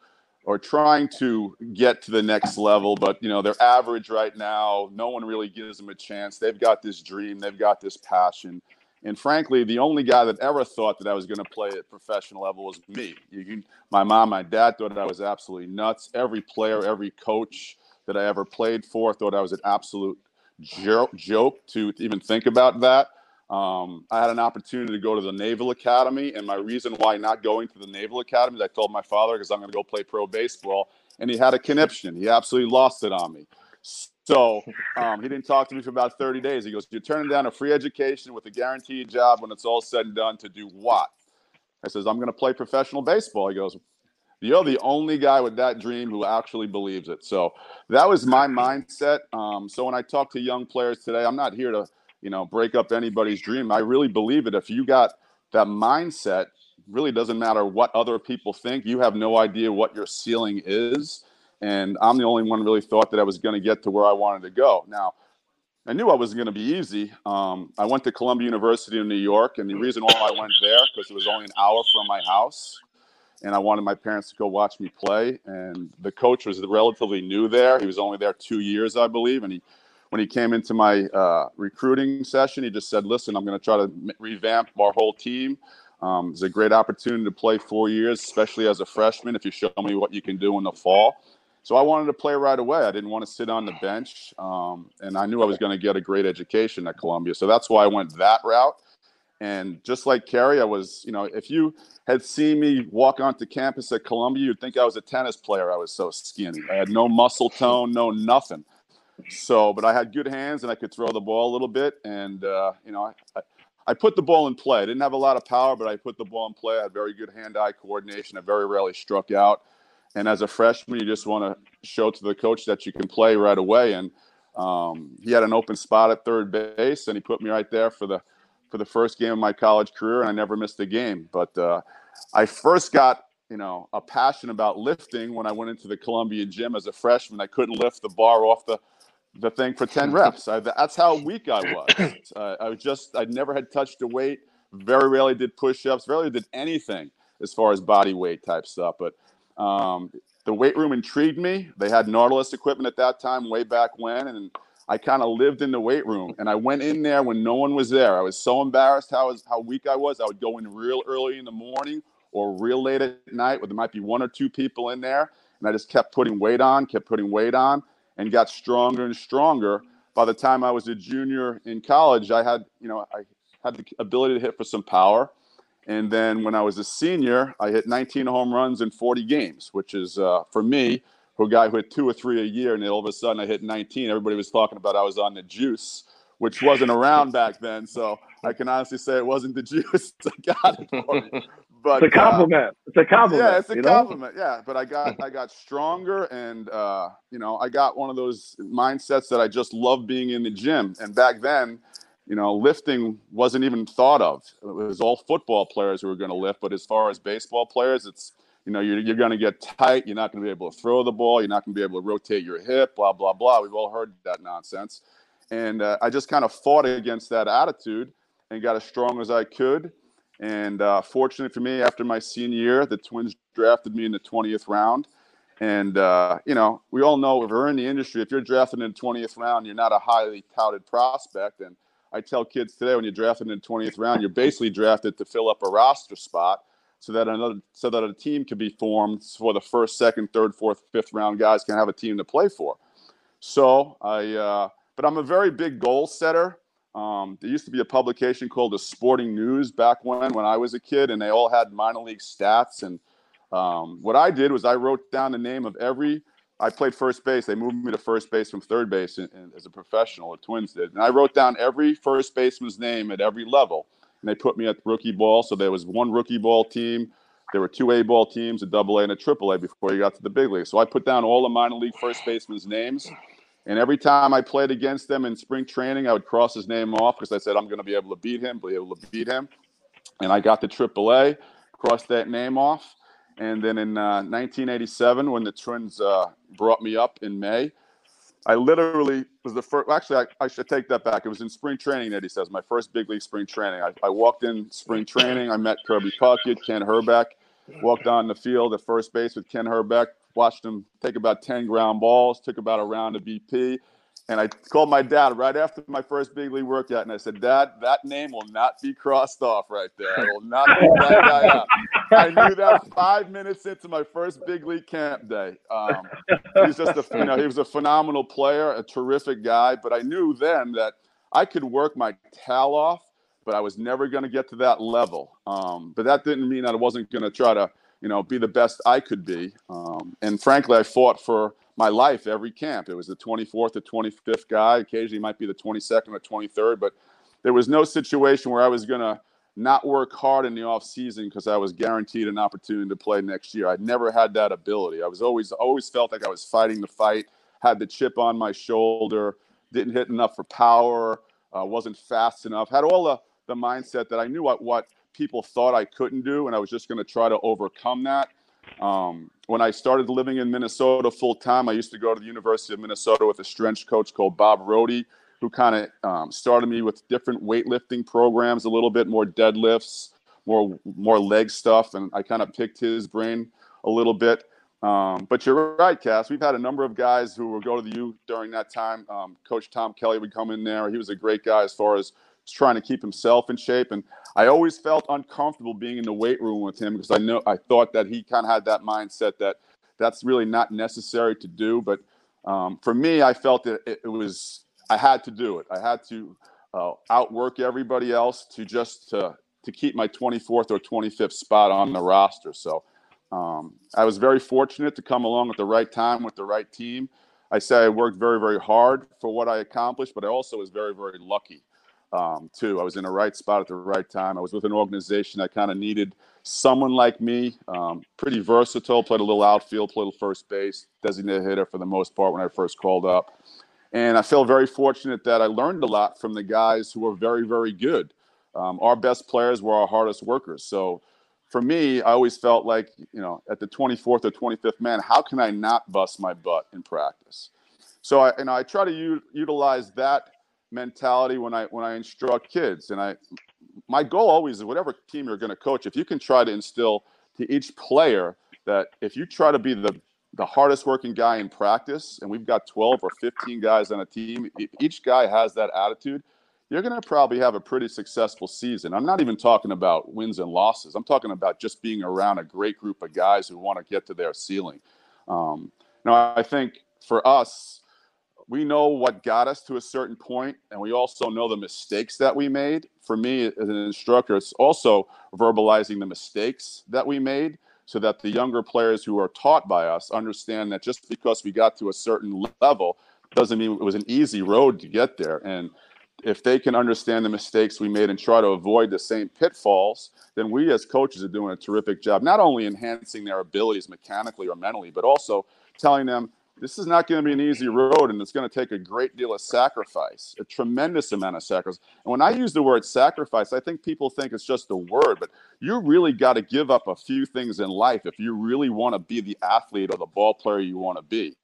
are trying to get to the next level, but, you know, they're average right now. No one really gives them a chance. They've got this dream, they've got this passion and frankly, the only guy that ever thought that I was going to play at professional level was me. You, my mom, my dad thought I was absolutely nuts. Every player, every coach that I ever played for thought I was an absolute joke to even think about that. Um, I had an opportunity to go to the Naval Academy, and my reason why not going to the Naval Academy is I told my father because I'm going to go play pro baseball, and he had a conniption. He absolutely lost it on me. So um, he didn't talk to me for about 30 days. He goes, You're turning down a free education with a guaranteed job when it's all said and done to do what? I says, I'm going to play professional baseball. He goes, You're the only guy with that dream who actually believes it. So that was my mindset. Um, so when I talk to young players today, I'm not here to, you know, break up anybody's dream. I really believe it. If you got that mindset, really doesn't matter what other people think. You have no idea what your ceiling is and I'm the only one really thought that I was going to get to where I wanted to go. Now, I knew I wasn't going to be easy. Um, I went to Columbia University in New York, and the reason why I went there because it was only an hour from my house, and I wanted my parents to go watch me play. And the coach was relatively new there; he was only there two years, I believe. And he, when he came into my uh, recruiting session, he just said, "Listen, I'm going to try to revamp our whole team." Um, it's a great opportunity to play four years, especially as a freshman. If you show me what you can do in the fall, so I wanted to play right away. I didn't want to sit on the bench, um, and I knew I was going to get a great education at Columbia. So that's why I went that route. And just like Kerry, I was, you know, if you had seen me walk onto campus at Columbia, you'd think I was a tennis player. I was so skinny. I had no muscle tone, no nothing. So, but I had good hands and I could throw the ball a little bit. And, uh, you know, I, I put the ball in play. I didn't have a lot of power, but I put the ball in play. I had very good hand eye coordination. I very rarely struck out. And as a freshman, you just want to show to the coach that you can play right away. And um, he had an open spot at third base, and he put me right there for the for the first game of my college career, and I never missed a game. But uh, I first got you know a passion about lifting when I went into the Columbia gym as a freshman. I couldn't lift the bar off the the thing for 10 reps. I, that's how weak I was. Uh, *coughs* I was just, I never had touched a weight, very rarely did push ups, rarely did anything as far as body weight type stuff. But um, the weight room intrigued me. They had Nautilus equipment at that time, way back when, and I kind of lived in the weight room. And I went in there when no one was there. I was so embarrassed how how weak I was. I would go in real early in the morning or real late at night, where there might be one or two people in there, and I just kept putting weight on, kept putting weight on, and got stronger and stronger. By the time I was a junior in college, I had you know I had the ability to hit for some power. And then when I was a senior, I hit 19 home runs in 40 games, which is uh, for me, for a guy who hit two or three a year, and then all of a sudden I hit 19. Everybody was talking about I was on the juice, which wasn't around back then. So I can honestly say it wasn't the *laughs* juice. I got it for me. But it's a uh, compliment. Uh, it's a compliment. Yeah, it's a compliment. Know? Yeah, but I got I got stronger, and uh, you know I got one of those mindsets that I just love being in the gym. And back then, you know, lifting wasn't even thought of. It was all football players who were going to lift. But as far as baseball players, it's, you know, you're, you're going to get tight. You're not going to be able to throw the ball. You're not going to be able to rotate your hip, blah, blah, blah. We've all heard that nonsense. And uh, I just kind of fought against that attitude and got as strong as I could. And uh, fortunately for me, after my senior year, the Twins drafted me in the 20th round. And, uh, you know, we all know if we're in the industry, if you're drafted in the 20th round, you're not a highly touted prospect. And I tell kids today when you're drafted in the 20th round, you're basically drafted to fill up a roster spot so that another so that a team can be formed for the first, second, third, fourth, fifth round guys can have a team to play for. So I, uh, but I'm a very big goal setter. Um, there used to be a publication called the Sporting News back when, when I was a kid, and they all had minor league stats. And um, what I did was I wrote down the name of every. I played first base. They moved me to first base from third base in, in, as a professional. The Twins did, and I wrote down every first baseman's name at every level. And they put me at rookie ball. So there was one rookie ball team. There were two A ball teams, a double A and a triple A before you got to the big league. So I put down all the minor league first basemen's names and every time I played against them in spring training, I would cross his name off because I said I'm going to be able to beat him, be able to beat him. And I got to AAA, crossed that name off. And then in uh, 1987, when the Twins uh, brought me up in May, I literally was the first. Actually, I, I, should take that back. It was in spring training that he says my first big league spring training. I, I walked in spring training. I met Kirby Puckett, Ken Hrbek. Walked on the field at first base with Ken Hrbek watched him take about 10 ground balls, took about a round of BP. And I called my dad right after my first big league workout, and I said, "Dad, that name will not be crossed off right there. I will not leave that guy out." I knew that five minutes into my first big league camp day. Um, he's just a, you know, he was a phenomenal player, a terrific guy. But I knew then that I could work my tail off, but I was never going to get to that level. Um, but that didn't mean that I wasn't going to try to you know, be the best I could be. Um, and frankly, I fought for my life every camp. It was the 24th or 25th guy. Occasionally, might be the 22nd or 23rd, but there was no situation where I was going to not work hard in the off season because I was guaranteed an opportunity to play next year. I never had that ability. I was always always felt like I was fighting the fight, had the chip on my shoulder, didn't hit enough for power, uh, wasn't fast enough, had all the the mindset that I knew what what people thought I couldn't do, and I was just going to try to overcome that. Um, when I started living in Minnesota full time, I used to go to the University of Minnesota with a strength coach called Bob Rohde, who kind of um, started me with different weightlifting programs, a little bit more deadlifts, more more leg stuff, and I kind of picked his brain a little bit. Um, but you're right, Cass. We've had a number of guys who would go to the U during that time. Um, Coach Tom Kelly would come in there. He was a great guy as far as trying to keep himself in shape. And I always felt uncomfortable being in the weight room with him because I know I thought that he kind of had that mindset that that's really not necessary to do. But um, for me, I felt that it, it, was I had to do it. I had to uh, outwork everybody else to just to to keep my 24th or 25th spot on the roster. So um, I was very fortunate to come along at the right time with the right team. I say I worked very, very hard for what I accomplished, but I also was very, very lucky um, too. I was in the right spot at the right time. I was with an organization that kind of needed someone like me, um, pretty versatile, played a little outfield, played a little first base, designated hitter for the most part when I first called up. And I feel very fortunate that I learned a lot from the guys who were very, very good. Um, our best players were our hardest workers. So for me, I always felt like, you know, at the 24th or 25th man, how can I not bust my butt in practice? So I, and I try to u- utilize that mentality when I when I instruct kids. And I my goal always is whatever team you're going to coach, if you can try to instill to each player that if you try to be the the hardest working guy in practice, and we've got 12 or 15 guys on a team, each guy has that attitude, you're going to probably have a pretty successful season. I'm not even talking about wins and losses. I'm talking about just being around a great group of guys who want to get to their ceiling. Um, now, I think for us, we know what got us to a certain point, and we also know the mistakes that we made. For me, as an instructor, it's also verbalizing the mistakes that we made so that the younger players who are taught by us understand that just because we got to a certain level doesn't mean it was an easy road to get there. And if they can understand the mistakes we made and try to avoid the same pitfalls, then we as coaches are doing a terrific job, not only enhancing their abilities mechanically or mentally, but also telling them this is not going to be an easy road and it's going to take a great deal of sacrifice a tremendous amount of sacrifice. And when i use the word sacrifice i think people think it's just a word but you really got to give up a few things in life if you really want to be the athlete or the ball player you want to be.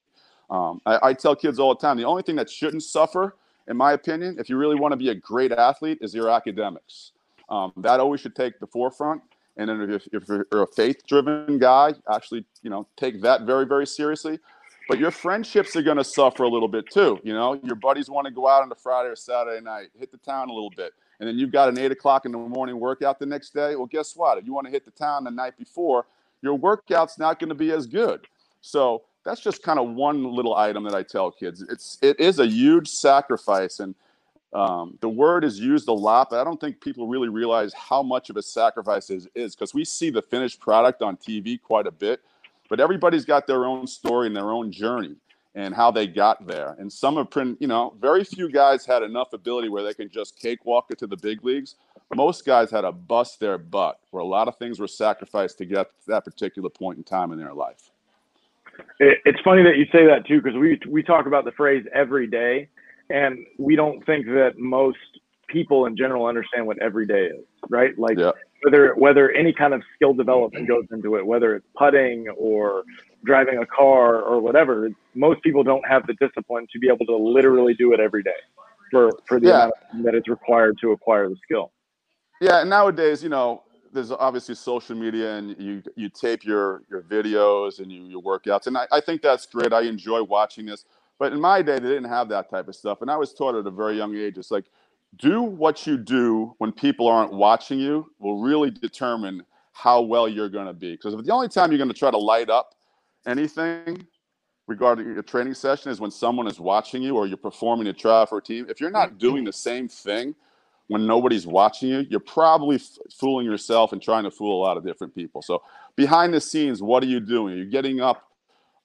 Um, I, I tell kids all the time the only thing that shouldn't suffer in my opinion if you really want to be a great athlete is your academics. Um, that always should take the forefront and then if, if you're a faith driven guy actually you know take that very very seriously but your friendships are going to suffer a little bit too. You know, your buddies want to go out on a Friday or Saturday night, hit the town a little bit, and then you've got an eight o'clock in the morning workout the next day. Well, guess what? If you want to hit the town the night before, your workout's not going to be as good. So that's just kind of one little item that I tell kids. It's it is a huge sacrifice, and um, the word is used a lot, but I don't think people really realize how much of a sacrifice it is because we see the finished product on TV quite a bit, but everybody's got their own story and their own journey and how they got there. And some have you know, very few guys had enough ability where they can just cakewalk it to the big leagues. Most guys had to bust their butt, where a lot of things were sacrificed to get to that particular point in time in their life. it's funny that you say that too, because we we talk about the phrase every day, and we don't think that most people in general understand what every day is, right? Like yeah. whether whether any kind of skill development goes into it, whether it's putting or driving a car or whatever, most people don't have the discipline to be able to literally do it every day for for the yeah. amount that it's required to acquire the skill. Yeah, and nowadays, you know, there's obviously social media and you you tape your your videos and you your workouts and I, I think that's great. I enjoy watching this. But in my day, they didn't have that type of stuff. And I was taught at a very young age, it's like, do what you do when people aren't watching you will really determine how well you're going to be. Because if the only time you're going to try to light up anything regarding a training session is when someone is watching you or you're performing a trial for a team, if you're not doing the same thing when nobody's watching you, you're probably f- fooling yourself and trying to fool a lot of different people. So behind the scenes, what are you doing? Are you getting up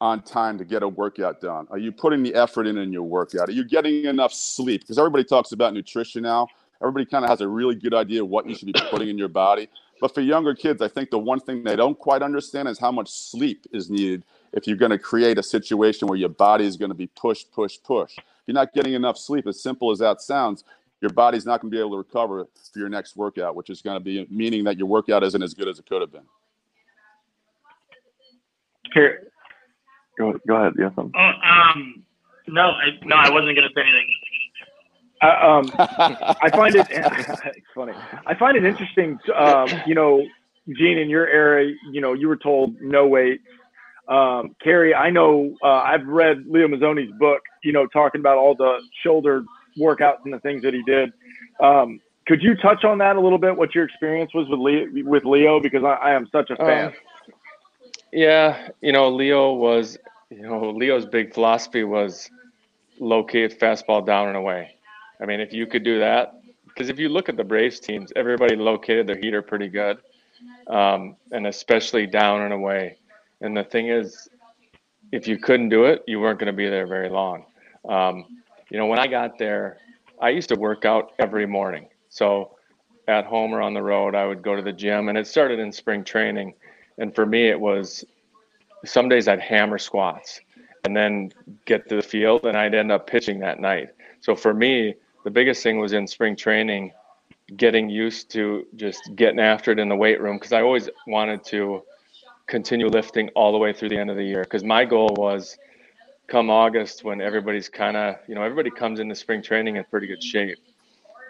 on time to get a workout done? Are you putting the effort in in your workout? Are you getting enough sleep? Because everybody talks about nutrition now. Everybody kind of has a really good idea what you should be putting in your body. But for younger kids, I think the one thing they don't quite understand is how much sleep is needed if you're going to create a situation where your body is going to be pushed, pushed, pushed. If you're not getting enough sleep, as simple as that sounds, your body's not going to be able to recover for your next workout, which is going to be meaning that your workout isn't as good as it could have been. Here, Go, go ahead. Yeah. Oh, um, no, I, no, I wasn't going to say anything. Uh, um, *laughs* I find it it's *laughs* funny. I find it interesting. Um, you know, Gene, in your era, you know, you were told no weights. Um, Kerry, I know uh, I've read Leo Mazzone's book. You know, talking about all the shoulder workouts and the things that he did. Um, could you touch on that a little bit? What your experience was with Leo, with Leo? Because I, I am such a fan. Um, yeah, you know, Leo was, you know, Leo's big philosophy was locate fastball down and away. I mean, if you could do that, because if you look at the Braves teams, everybody located their heater pretty good, um, and especially down and away. And the thing is, if you couldn't do it, you weren't going to be there very long. Um, you know, when I got there, I used to work out every morning. So at home or on the road, I would go to the gym, and it started in spring training and for me, it was some days I'd hammer squats and then get to the field and I'd end up pitching that night. So for me, the biggest thing was in spring training, getting used to just getting after it in the weight room because I always wanted to continue lifting all the way through the end of the year because my goal was come August when everybody's kind of, you know, everybody comes into spring training in pretty good shape.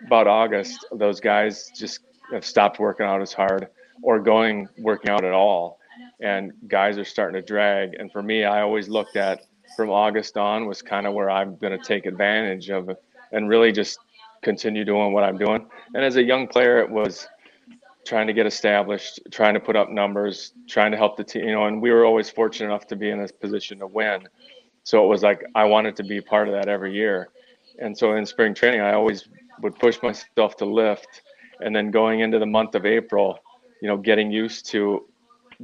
About August, those guys just have stopped working out as hard or going working out at all. And guys are starting to drag. And for me i always looked at from august on was kind of where i'm going to take advantage of and really just continue doing what i'm doing. And as a young player it was trying to get established trying to put up numbers trying to help the team you know and we were always fortunate enough to be in this position to win. So it was like i wanted to be part of that every year. And so in spring training i always would push myself to lift. And then going into the month of april you know, getting used to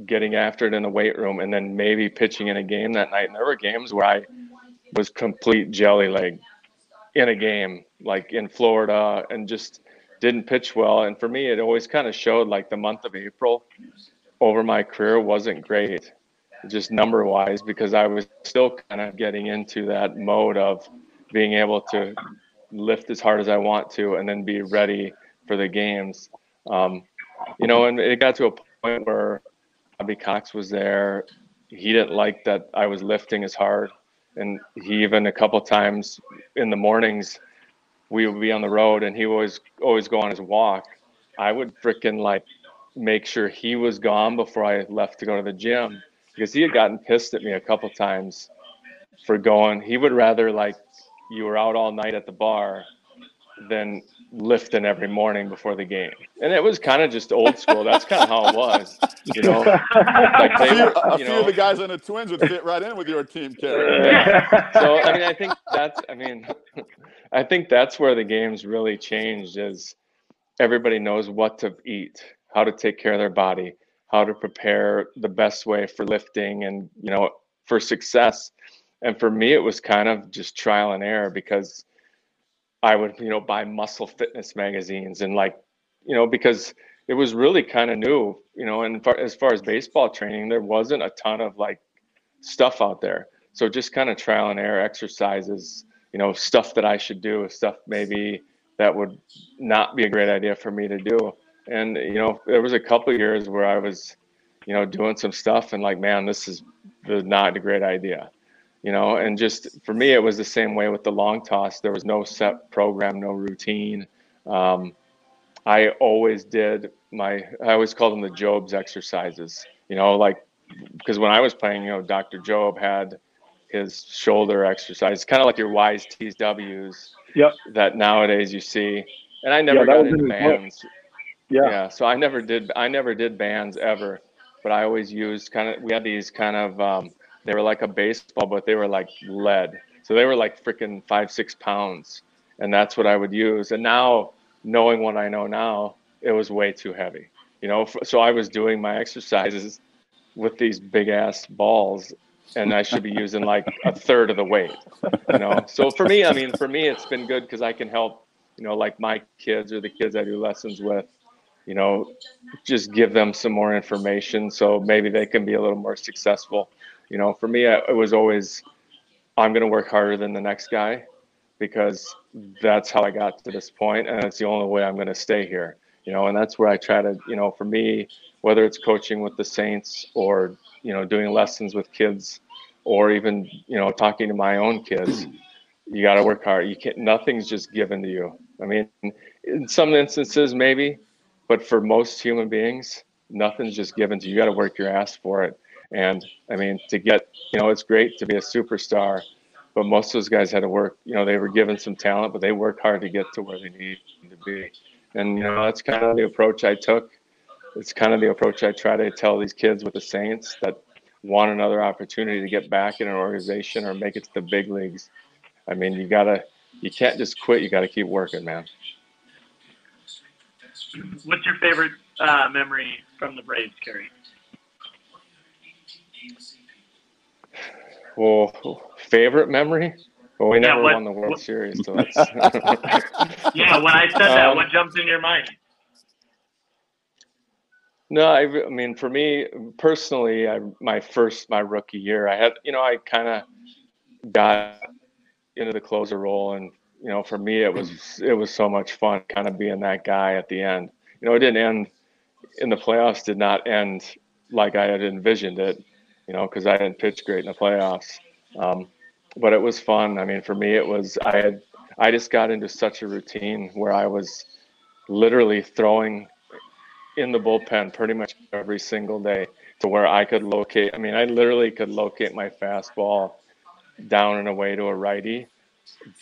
getting after it in the weight room and then maybe pitching in a game that night. And there were games where I was complete jelly leg in a game, like in Florida, and just didn't pitch well. And for me, it always kind of showed like the month of April over my career wasn't great, just number wise, because I was still kind of getting into that mode of being able to lift as hard as I want to and then be ready for the games. Um, you know, and it got to a point where Bobby Cox was there. He didn't like that I was lifting as hard, and he even a couple times in the mornings we would be on the road, and he was always go on his walk. I would freaking like make sure he was gone before I left to go to the gym because he had gotten pissed at me a couple times for going. He would rather like you were out all night at the bar than lifting every morning before the game. And it was kind of just old school. That's kind of how it was, you know. *laughs* Like they, a few, a you few know, of the guys on the Twins would fit right in with your team, Kerry. Yeah. So I mean, I think that's. I mean, *laughs* I think that's where the game's really changed. Is everybody knows what to eat, how to take care of their body, how to prepare the best way for lifting, and you know, for success. And for me, it was kind of just trial and error because I would, you know, buy muscle fitness magazines and like, you know, because it was really kind of new, you know, and far, as far as baseball training, there wasn't a ton of like stuff out there. So just kind of trial and error exercises, you know, stuff that I should do, stuff maybe that would not be a great idea for me to do. And, you know, there was a couple years where I was, you know, doing some stuff and like, man, this is not a great idea you know and just for me it was the same way with the long toss. There was no set program no routine. Um, i always did my i always called them the Jobe's exercises you know like because when i was playing you know dr Jobe had his shoulder exercise kind of like your wise tsws Yep. that nowadays you see. And i never Yeah, got into in bands. Yeah. yeah so i never did i never did bands ever but i always used kind of we had these kind of um, they were like a baseball but they were like lead. So they were like freaking five six pounds. And that's what i would use. And now knowing what i know now it was way too heavy. You know so i was doing my exercises with these big ass balls and i should be using like a third of the weight you know? So for me i mean for me it's been good because i can help you know like my kids or the kids i do lessons with you know just give them some more information so maybe they can be a little more successful you know for me it was always i'm going to work harder than the next guy because that's how i got to this point and it's the only way i'm going to stay here you know and that's where i try to you know for me whether it's coaching with the saints or you know doing lessons with kids or even you know talking to my own kids you got to work hard. You can't nothing's just given to you. I mean in some instances maybe but for most human beings nothing's just given to you. You got to work your ass for it and i mean to get you know it's great to be a superstar but most of those guys had to work you know they were given some talent but they worked hard to get to where they need to be. And you know that's kind of the approach i took. It's kind of the approach i try to tell these kids with the saints that want another opportunity to get back in an organization or make it to the big leagues. I mean you gotta you can't just quit you gotta keep working man. What's your favorite uh, memory from the Braves, Kerry? Well favorite memory well we Yeah, never what- won the world what- series so *laughs* that's *laughs* Yeah, when I said that, Um, what jumps in your mind? No, I, I mean, for me personally, I, my first, my rookie year, I had, you know, I kind of got into the closer role, and you know, for me, it was it was so much fun, kind of being that guy at the end. You know, it didn't end in the playoffs, did not end like I had envisioned it, you know, because I didn't pitch great in the playoffs. Um, but it was fun. I mean, for me, it was I had I just got into such a routine where I was literally throwing in the bullpen pretty much every single day to where I could locate. I mean, I literally could locate my fastball down and away to a righty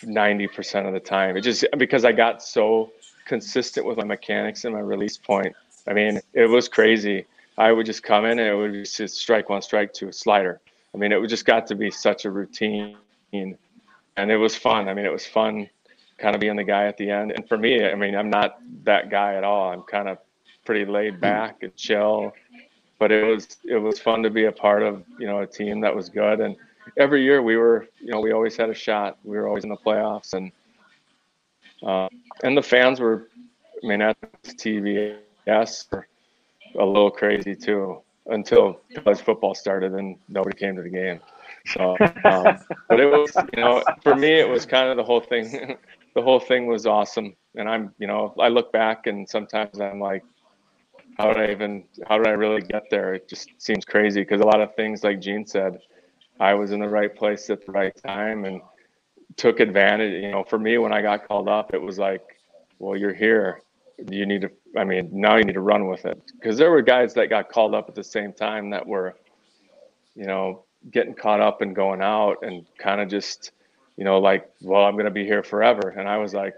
90% of the time. It just because I got so consistent with my mechanics and my release point. I mean, it was crazy. I would just come in and it would be just strike one, strike two, slider. I mean, it would just got to be such a routine and it was fun. I mean, it was fun kind of being the guy at the end. And for me, I mean, I'm not that guy at all. I'm kind of pretty laid back and chill. But it was it was fun to be a part of you know a team that was good. And every year we were you know we always had a shot. We were always in the playoffs and uh, and the fans were. I mean, at TVS were a little crazy too until college football started and nobody came to the game. So, um, but it was, you know, for me, it was kind of the whole thing. *laughs* the whole thing was awesome, and I'm, you know, I look back and sometimes I'm like, how did I even, how did I really get there? It just seems crazy because a lot of things, like Gene said, I was in the right place at the right time and took advantage. You know, for me, when I got called up, it was like, well, you're here. You need to, I mean, now you need to run with it because there were guys that got called up at the same time that were, you know, getting caught up and going out and kind of just, you know, like, well, I'm going to be here forever. And I was like,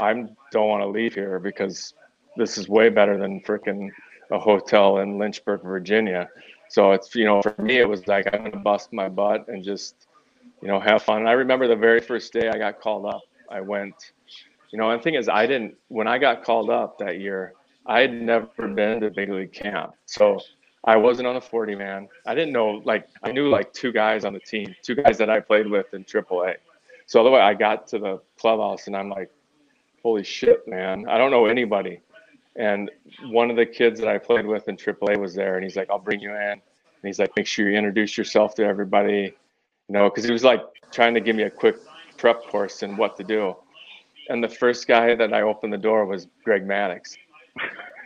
I don't want to leave here because this is way better than freaking a hotel in Lynchburg, Virginia. So it's you know for me it was like I'm gonna bust my butt and just you know have fun. And I remember the very first day I got called up, I went. You know, and the thing is, I didn't when I got called up that year. I had never been to big league camp, so I wasn't on the 40 man. I didn't know like I knew like two guys on the team, two guys that I played with in AAA. So the way I got to the clubhouse and I'm like, holy shit, man, I don't know anybody. And one of the kids that I played with in AAA was there, and he's like, "I'll bring you in." And he's like, "Make sure you introduce yourself to everybody," you know, because he was like trying to give me a quick prep course and what to do. And the first guy that I opened the door was Greg Maddux,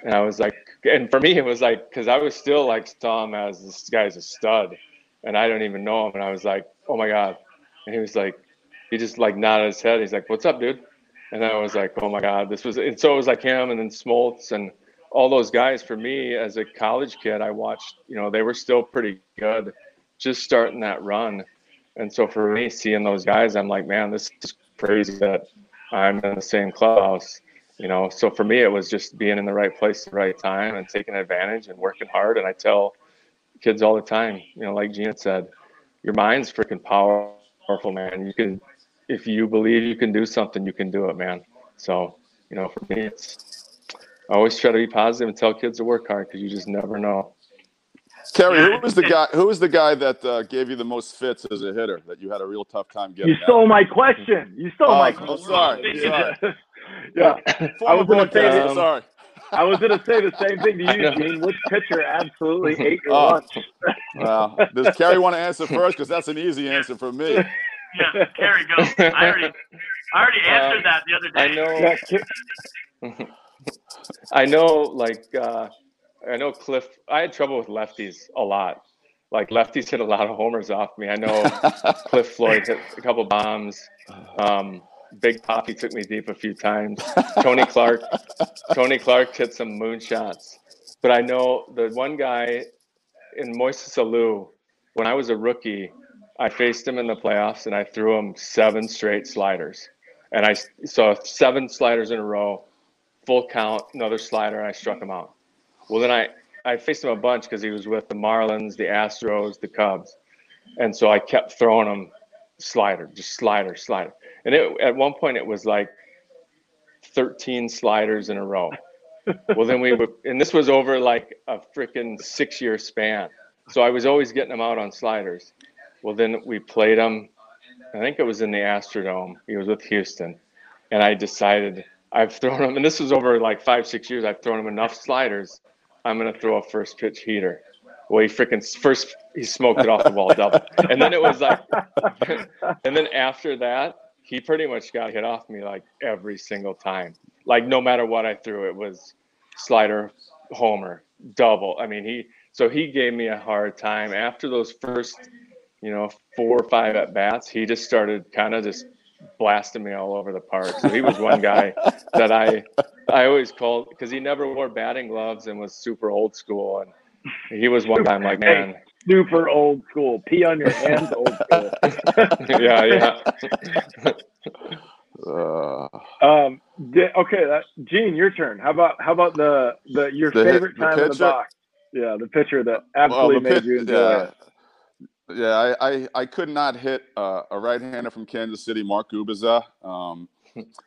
and I was like, and for me it was like, because I was still like him as this guy's a stud, and I don't even know him, and I was like, "Oh my god," and he was like, he just like nodded his head. He's like, "What's up, dude?" and I was like, oh my god, this was. And so it was like him, and then Smoltz, and all those guys. For me, as a college kid, I watched. You know, they were still pretty good, just starting that run. And so for me, seeing those guys, I'm like, man, this is crazy that I'm in the same clubhouse. You know, so for me, it was just being in the right place at the right time and taking advantage and working hard. And I tell kids all the time, you know, like Gina said, your mind's freaking powerful, man. You can if you believe you can do something, you can do it, man. So, you know, for me, it's I always try to be positive and tell kids to work hard because you just never know. Kerry, who *laughs* was the guy? Who was the guy that uh, gave you the most fits as a hitter that you had a real tough time getting? You stole my question. You stole oh, my question. Oh, sorry. sorry. *laughs* yeah, I was going to say um, sorry. I was going to say the same thing to you, *laughs* Gene. Which pitcher absolutely ate your oh. lunch? well, does Kerry want to answer first? Because that's an easy answer for me yeah, Kerry, go. I already, I already uh, answered uh, that the other day. I know. I know, like, uh, I know Cliff. I had trouble with lefties a lot. Like lefties hit a lot of homers off me. I know *laughs* Cliff Floyd hit a couple bombs. Um, Big Poppy took me deep a few times. Tony Clark, *laughs* Tony Clark hit some moonshots. But I know the one guy in Moises Alou, when I was a rookie, I faced him in the playoffs and I threw him seven straight sliders. And I saw seven sliders in a row, full count, another slider, and I struck him out. Well, then I, I faced him a bunch because he was with the Marlins, the Astros, the Cubs. And so I kept throwing him slider, just slider, slider. And it, at one point it was like 13 sliders in a row. well, then we would, and this was over like a freaking six year span. So I was always getting them out on sliders. Well, then we played him. I think it was in the Astrodome. He was with Houston, and I decided I've thrown him, and this was over like five, six years. I've thrown him enough sliders. I'm gonna throw a first pitch heater. Well, he freaking first he smoked it off the wall double, and then it was like, *laughs* and then after that, he pretty much got hit off me like every single time. Like no matter what I threw, it was slider, homer, double. I mean, he so he gave me a hard time after those first you know, four or five at bats, he just started kind of just blasting me all over the park. So he was one guy that I I always called because he never wore batting gloves and was super old school. And he was one time like, man, hey, super old school. Pee on your hands, old school. *laughs* yeah, yeah. Uh, um. Okay, that, Gene, your turn. How about how about the the your the favorite hit, time in the box? Yeah, the pitcher that absolutely well, made you enjoy yeah. it. Yeah, I, I, I could not hit uh, a right-hander from Kansas City, Mark Gubicza. Um,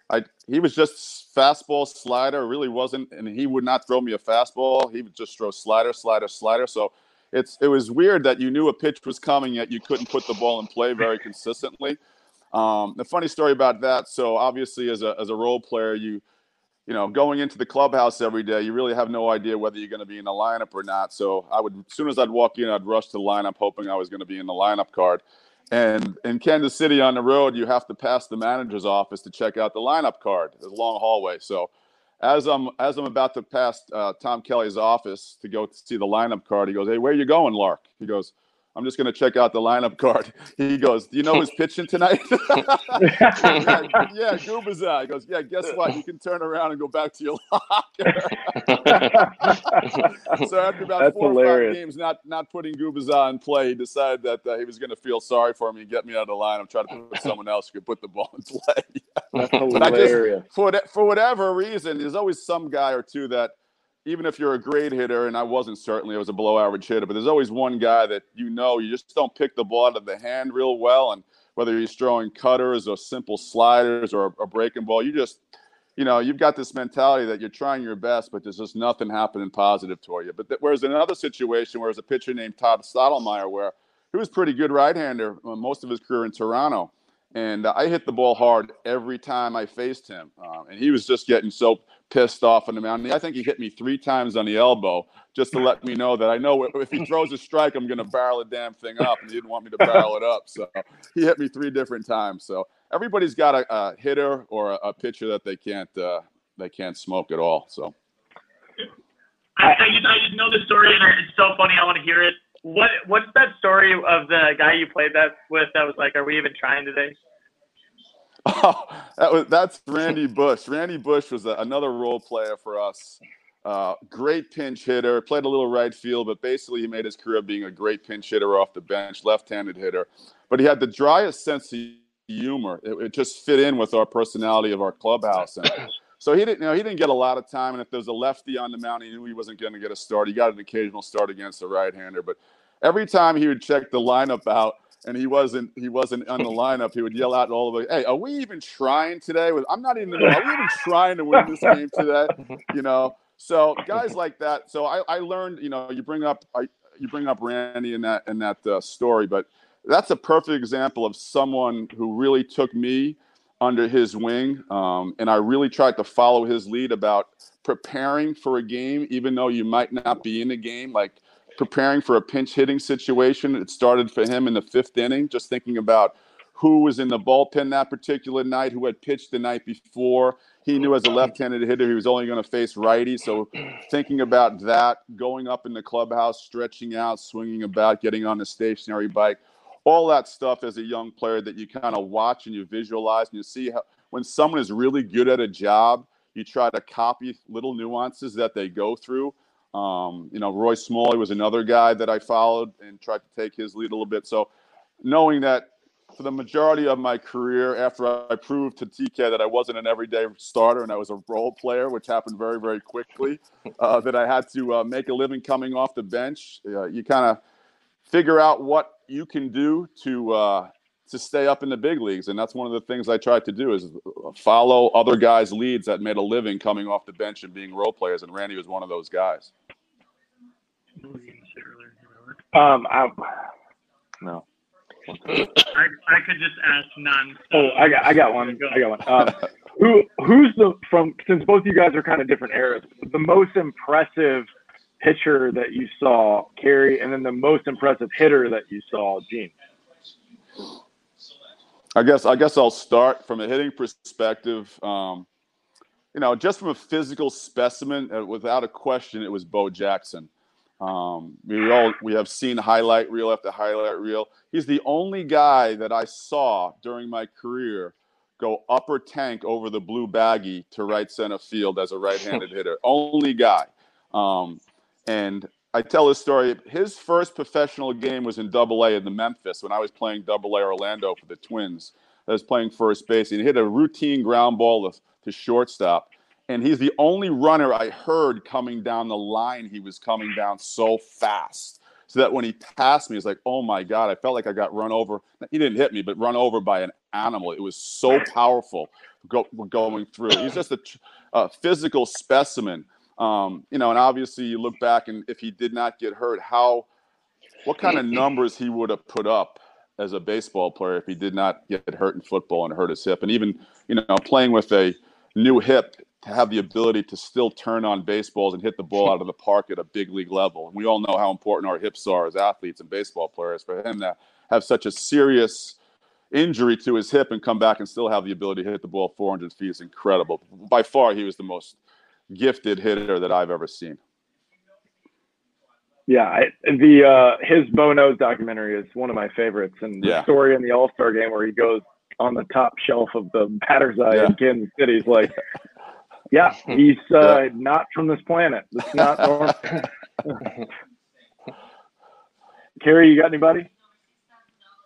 I he was just fastball slider, really wasn't, and he would not throw me a fastball. He would just throw slider, slider, slider. So it's it was weird that you knew a pitch was coming, yet you couldn't put the ball in play very consistently. Um, the funny story about that. So obviously, as a as a role player, you you know, going into the clubhouse every day, you really have no idea whether you're going to be in the lineup or not. So I would, as soon as I'd walk in, I'd rush to the lineup, hoping I was going to be in the lineup card. And in Kansas City on the road, you have to pass the manager's office to check out the lineup card. There's a long hallway. So as I'm as I'm about to pass uh, Tom Kelly's office to go to see the lineup card, he goes, "Hey, where you going, Lark?" He goes, I'm just going to check out the lineup card. *laughs* He goes, Do you know who's pitching tonight? *laughs* yeah, yeah, Gubicza. He goes, Yeah, guess what? You can turn around and go back to your *laughs* locker. so after about That's four hilarious. or five games not, not putting Gubicza in play, he decided that uh, he was going to feel sorry for me and get me out of the lineup, try to put someone else who could put the ball in play. That's I just- hilarious. for, for whatever reason, there's always some guy or two that, even if you're a great hitter, and I wasn't certainly, I was a below average hitter, but there's always one guy that you know you just don't pick the ball out of the hand real well. And whether he's throwing cutters or simple sliders or a breaking ball, you just, you know, you've got this mentality that you're trying your best, but there's just nothing happening positive toward you. But th- whereas in another situation, where there's a pitcher named Todd Stottlemyre, where he was pretty good right hander uh, most of his career in Toronto. And uh, I hit the ball hard every time I faced him. Um, and he was just getting so pissed off on the mound. I think he hit me three times on the elbow just to let me know that I know if he throws a strike, I'm going to barrel the damn thing up. And he didn't want me to barrel it up. So he hit me three different times. So everybody's got a, a hitter or a, a pitcher that they can't uh, they can't smoke at all. So I, I, I know the story, and it's so funny. I want to hear it. What What's that story of the guy you played that with that was like, "Are we even trying today?" *laughs* Oh, that was that's Randy Bush. Randy Bush was a, another role player for us. Uh, great pinch hitter. Played a little right field, but basically he made his career being a great pinch hitter off the bench, left-handed hitter. But he had the driest sense of humor. It, it just fit in with our personality of our clubhouse. And so he didn't, you know, he didn't get a lot of time. And if there's a lefty on the mound, he knew he wasn't going to get a start. He got an occasional start against a right-hander, but every time he would check the lineup out and he wasn't he wasn't on the lineup, he would yell out all the way, "Hey, are we even trying today? With I'm not even. Are we even trying to win this game today? *laughs* You know." So guys like that. So I, I learned. You know, you bring up I, you bring up Randy in that in that uh, story, but that's a perfect example of someone who really took me under his wing, um, and I really tried to follow his lead about preparing for a game, even though you might not be in the game, like preparing for a pinch hitting situation. It started for him in the fifth inning, just thinking about who was in the bullpen that particular night, who had pitched the night before. He knew as a left-handed hitter he was only going to face righty, so thinking about that, going up in the clubhouse, stretching out, swinging about, getting on the stationary bike, all that stuff as a young player that you kind of watch and you visualize and you see how when someone is really good at a job, you try to copy little nuances that they go through. Um, you know, Roy Smalley was another guy that I followed and tried to take his lead a little bit. So, knowing that for the majority of my career, after I proved to TK that I wasn't an everyday starter and I was a role player, which happened very, very quickly, *laughs* uh, that I had to uh, make a living coming off the bench, uh, you kind of figure out what you can do to uh, to stay up in the big leagues, and that's one of the things I tried to do is follow other guys' leads that made a living coming off the bench and being role players, and Randy was one of those guys. Um, I, no. I, I could just ask none. Oh, I got, I got one. I got one. Um, who, who's the from? Since both you guys are kind of different eras, the most impressive pitcher that you saw, Kerry, and then the most impressive hitter that you saw, Gene. I guess I guess I'll start from a hitting perspective. Um, you know, just from a physical specimen, uh, without a question, it was Bo Jackson. Um, we all we have seen highlight reel after highlight reel. He's the only guy that I saw during my career go upper tank over the blue baggy to right center field as a right-handed *laughs* hitter. Only guy. Um, and I tell this story. His first professional game was in Double A in the Memphis when I was playing Double A Orlando for the Twins. I was playing first base. And he hit a routine ground ball to, to shortstop. And he's the only runner I heard coming down the line. He was coming down so fast. So that when he passed me, it's like, oh my God, I felt like I got run over. He didn't hit me, but run over by an animal. It was so powerful go, going through. He's just a, a physical specimen. Um, you know, and obviously you look back and if he did not get hurt, how, what kind of *laughs* numbers he would have put up as a baseball player if he did not get hurt in football and hurt his hip. And even, you know, playing with a new hip to have the ability to still turn on baseballs and hit the ball *laughs* out of the park at a big league level. And we all know how important our hips are as athletes and baseball players. For him to have such a serious injury to his hip and come back and still have the ability to hit the ball 400 feet is incredible. By far, he was the most gifted hitter that I've ever seen. Yeah, I, the uh, his Bo Knows documentary is one of my favorites, and the Yeah. story in the All Star game where he goes on the top shelf of the batter's eye Yeah. in Kansas City is like, *laughs* yeah, he's uh, not from this planet. It's not normal. *laughs* Kerry, you got anybody?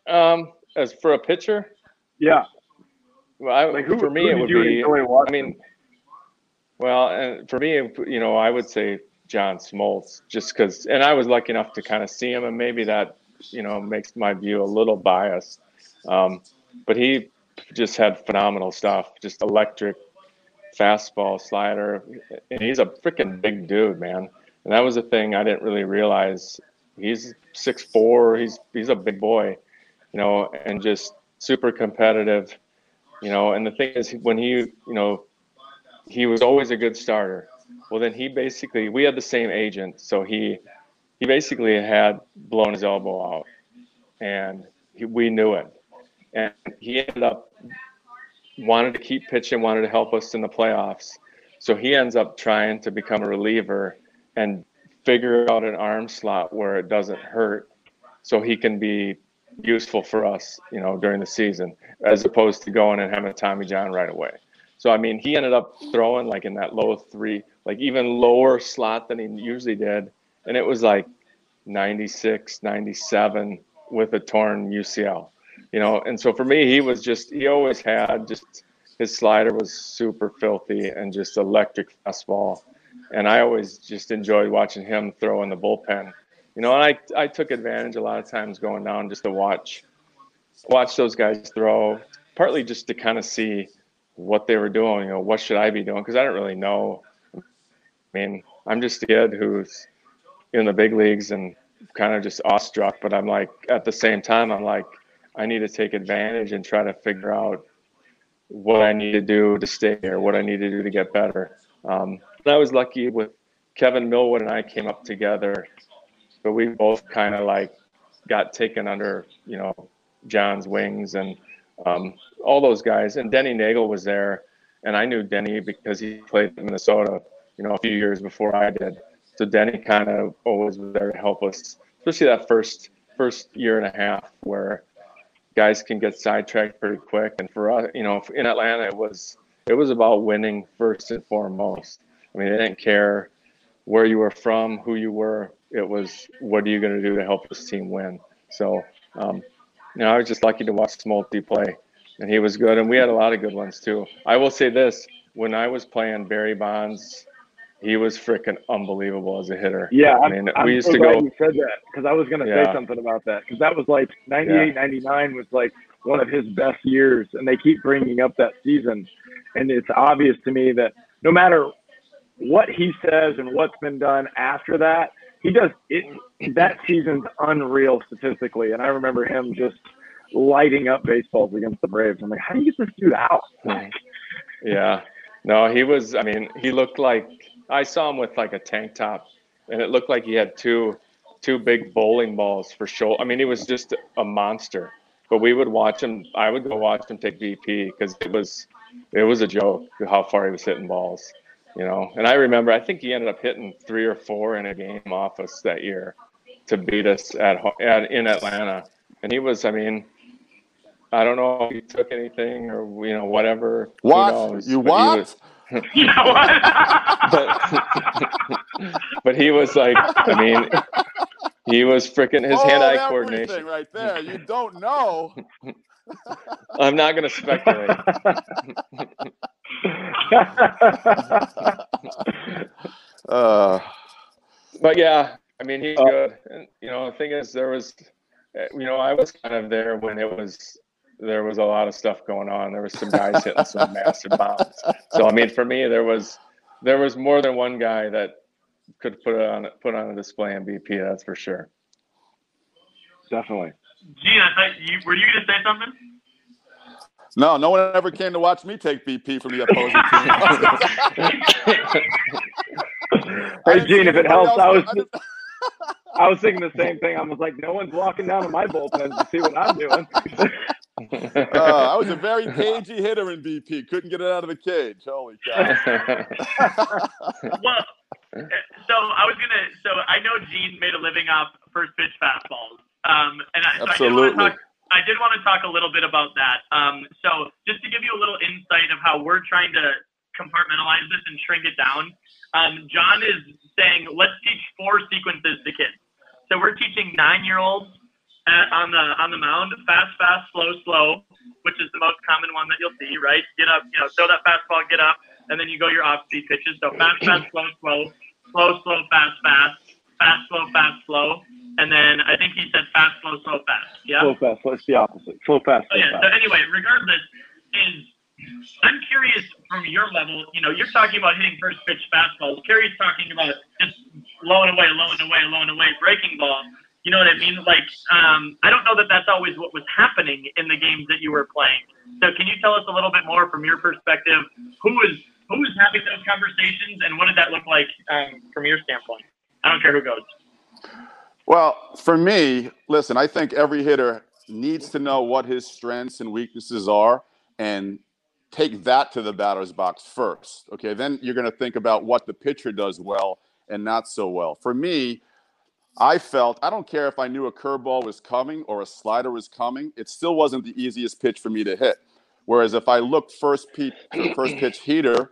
Um, as for a pitcher, Yeah, well, I, like who for me who it would you be. I watching? mean, well, and for me, you know, I would say John Smoltz, just because, and I was lucky enough to kind of see him, and maybe that, you know, makes my view a little biased. Um, but he just had phenomenal stuff, just electric fastball, slider, and he's a freaking big dude, man. And that was the thing I didn't really realize. He's six four. He's he's a big boy, you know, and just super competitive, you know. And the thing is, when he, you know, he was always a good starter. Well, then he basically we had the same agent, so he he basically had blown his elbow out, and he, we knew it, and he ended up wanted to keep pitching, wanted to help us in the playoffs. So he ends up trying to become a reliever and figure out an arm slot where it doesn't hurt, so he can be useful for us, you know, during the season, as opposed to going and having Tommy John right away. So I mean, he ended up throwing like in that low three, like even lower slot than he usually did, and it was like 96, 97 with a torn UCL, you know. And so for me, he was just he always had just his slider was super filthy and just electric fastball, and I always just enjoyed watching him throw in the bullpen, you know. And I I took advantage a lot of times going down just to watch watch those guys throw, partly just to kind of see what they were doing. You know, what should I be doing? Because I don't really know. I mean, I'm just a kid who's in the big leagues and kind of just awestruck. But I'm like, at the same time, I'm like, I need to take advantage and try to figure out what I need to do to stay here, what I need to do to get better. Um, I was lucky with Kevin Millwood and I came up together, but we both kind of like got taken under, you know, John's wings and um, all those guys. And Denny Neagle was there, and I knew Denny because he played in Minnesota, you know, a few years before I did. So Denny kind of always was there to help us, especially that first first year and a half where guys can get sidetracked pretty quick. And for us, you know, in Atlanta, it was it was about winning first and foremost. I mean, they didn't care where you were from, who you were. It was what are you going to do to help this team win? So, um, you know, I was just lucky to watch Smolty play, and he was good. And we had a lot of good ones too. I will say this: when I was playing Barry Bonds, he was freaking unbelievable as a hitter. Yeah, I mean, I'm we used so to go. you said that because I was going to Yeah. say something about that because that was like 98, 99 was like one of his best years, and they keep bringing up that season, and it's obvious to me that no matter what he says and what's been done after that, he does it. That season's unreal statistically, and I remember him just lighting up baseballs against the Braves. I'm like, how do you get this dude out? *laughs* Yeah. No, he was. I mean, he looked like I saw him with like a tank top, and it looked like he had two two big bowling balls for shoulder. I mean, he was just a monster. But we would watch him. I would go watch him take BP because it was it was a joke how far he was hitting balls, you know. And I remember, I think he ended up hitting three or four in a game off us that year to beat us at, ho- at in Atlanta. And he was, I mean, I don't know if he took anything or you know whatever. Who What? knows? You But he what? was- *laughs* You know what? *laughs* *laughs* but, but he was like, I mean, he was freaking his Oh, hand-eye coordination. right there. You don't know. I'm not going to speculate. Uh, but yeah, I mean, he's Uh, good. And you know, the thing is, there was, uh, you know, I was kind of there when it was there was a lot of stuff going on. There was some guys hitting some massive bombs. So I mean, for me, there was there was more than one guy that could put it on put on a display in BP. That's for sure. Definitely. Gene, I thought you were you gonna say something? no, no one ever came to watch me take BP from the opposing *laughs* team. Hey, Gene, if it helps, else- I was didn't- *laughs* I was thinking the same thing. I was like, no one's walking down to my bullpen to see what I'm doing. uh, *laughs* I was a very cagey hitter in BP. Couldn't get it out of the cage. Holy cow! Well, so I was gonna. So I know Gene made a living off first pitch fastballs. Um, and I, so Absolutely. I did, want to talk, I did want to talk a little bit about that. Um, so just to give you a little insight of how we're trying to compartmentalize this and shrink it down. Um, John is saying let's teach four sequences to kids. So we're teaching nine-year-olds at, on the on the mound fast, fast, slow, slow, which is the most common one that you'll see. Right? Get up, you know, throw that fastball, get up, and then you go your off-speed pitches. So fast, fast, slow, slow, slow, slow, fast, fast, fast, slow, fast, slow, and then I think he said fast, slow, slow, fast. Yeah. Slow fast. It's the opposite. Slow fast. Oh, Slow yeah. So anyway, regardless, is I'm curious from your level. You know, you're talking about hitting first pitch fastballs. Kerry's talking about just low and away, low and away, low and away, breaking ball. You know what I mean? Like, um, I don't know that that's always what was happening in the games that you were playing. So, can you tell us a little bit more from your perspective? Who was who was having those conversations, and what did that look like um, from your standpoint? I don't care who goes. Well, for me, listen, I think every hitter needs to know what his strengths and weaknesses are and take that to the batter's box first. Okay, then you're going to think about what the pitcher does well and not so well. For me, I felt I don't care if I knew a curveball was coming or a slider was coming, it still wasn't the easiest pitch for me to hit. Whereas if I looked first pitch, first *clears throat* pitch heater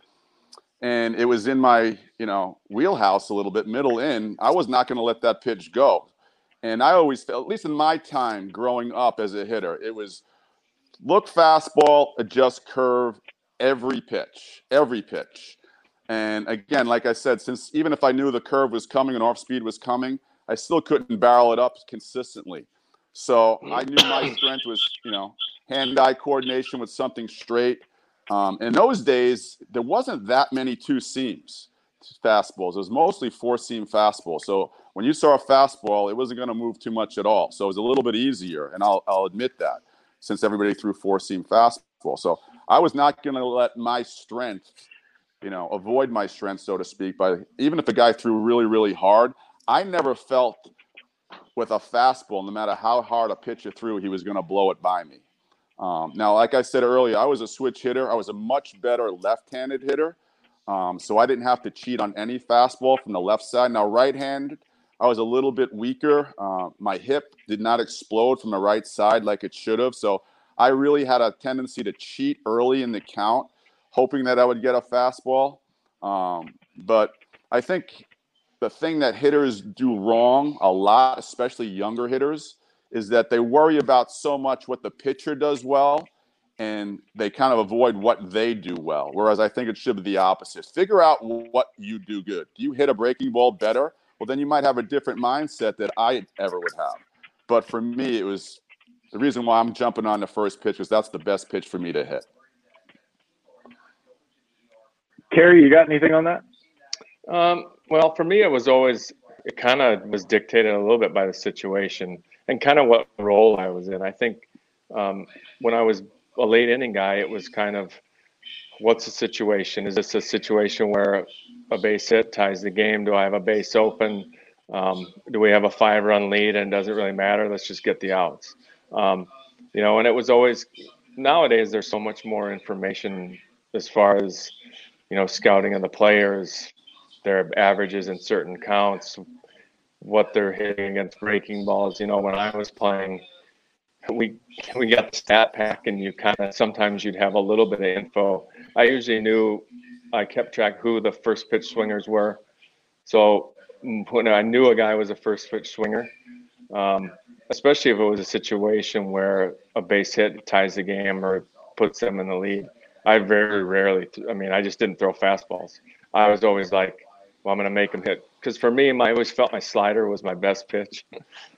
and it was in my you know wheelhouse a little bit middle in i was not going to let that pitch go. And i always felt at least in my time growing up as a hitter it was look fastball adjust curve every pitch every pitch. And again like i said since even if i knew the curve was coming and off speed was coming i still couldn't barrel it up consistently. So i knew my strength was you know hand eye coordination with something straight um, in those days, there wasn't that many two seams fastballs. It was mostly four seam fastball. So when you saw a fastball, it wasn't going to move too much at all. So it was a little bit easier, and I'll I'll admit that since everybody threw four seam fastball. So I was not going to let my strength, you know, avoid my strength, so to speak. By even if a guy threw really really hard, I never felt with a fastball, no matter how hard a pitcher threw, he was going to blow it by me. Um, now, like I said earlier, I was a switch hitter. I was a much better left-handed hitter, um, so I didn't have to cheat on any fastball from the left side. Now, right-handed, I was a little bit weaker. Uh, my hip did not explode from the right side like it should have, so I really had a tendency to cheat early in the count, hoping that I would get a fastball. Um, but I think the thing that hitters do wrong a lot, especially younger hitters, is that they worry about so much what the pitcher does well and they kind of avoid what they do well. Whereas I think it should be the opposite. Figure out what you do good. Do you hit a breaking ball better? Well, then you might have a different mindset that I ever would have. But for me, it was the reason why I'm jumping on the first pitch is that's the best pitch for me to hit. Kerry, you got anything on that? Um, well, for me, it was always it kind of was dictated a little bit by the situation and kind of what role I was in. I think um, when I was a late inning guy, it was kind of what's the situation? Is this a situation where a base hit ties the game? Do I have a base open? Um, do we have a five run lead and doesn't really matter? Let's just get the outs. Um, you know, and it was always nowadays there's so much more information as far as you know scouting of the players, their averages in certain counts, what they're hitting against breaking balls. You know, when I was playing, we we got the stat pack, and you kind of sometimes you'd have a little bit of info. I usually knew, I kept track who the first pitch swingers were, so when I knew a guy was a first pitch swinger, um, especially if it was a situation where a base hit ties the game or puts them in the lead. I very rarely, I mean, I just didn't throw fastballs. I was always like, well, I'm going to make them hit. Because for me, my, I always felt my slider was my best pitch. *laughs*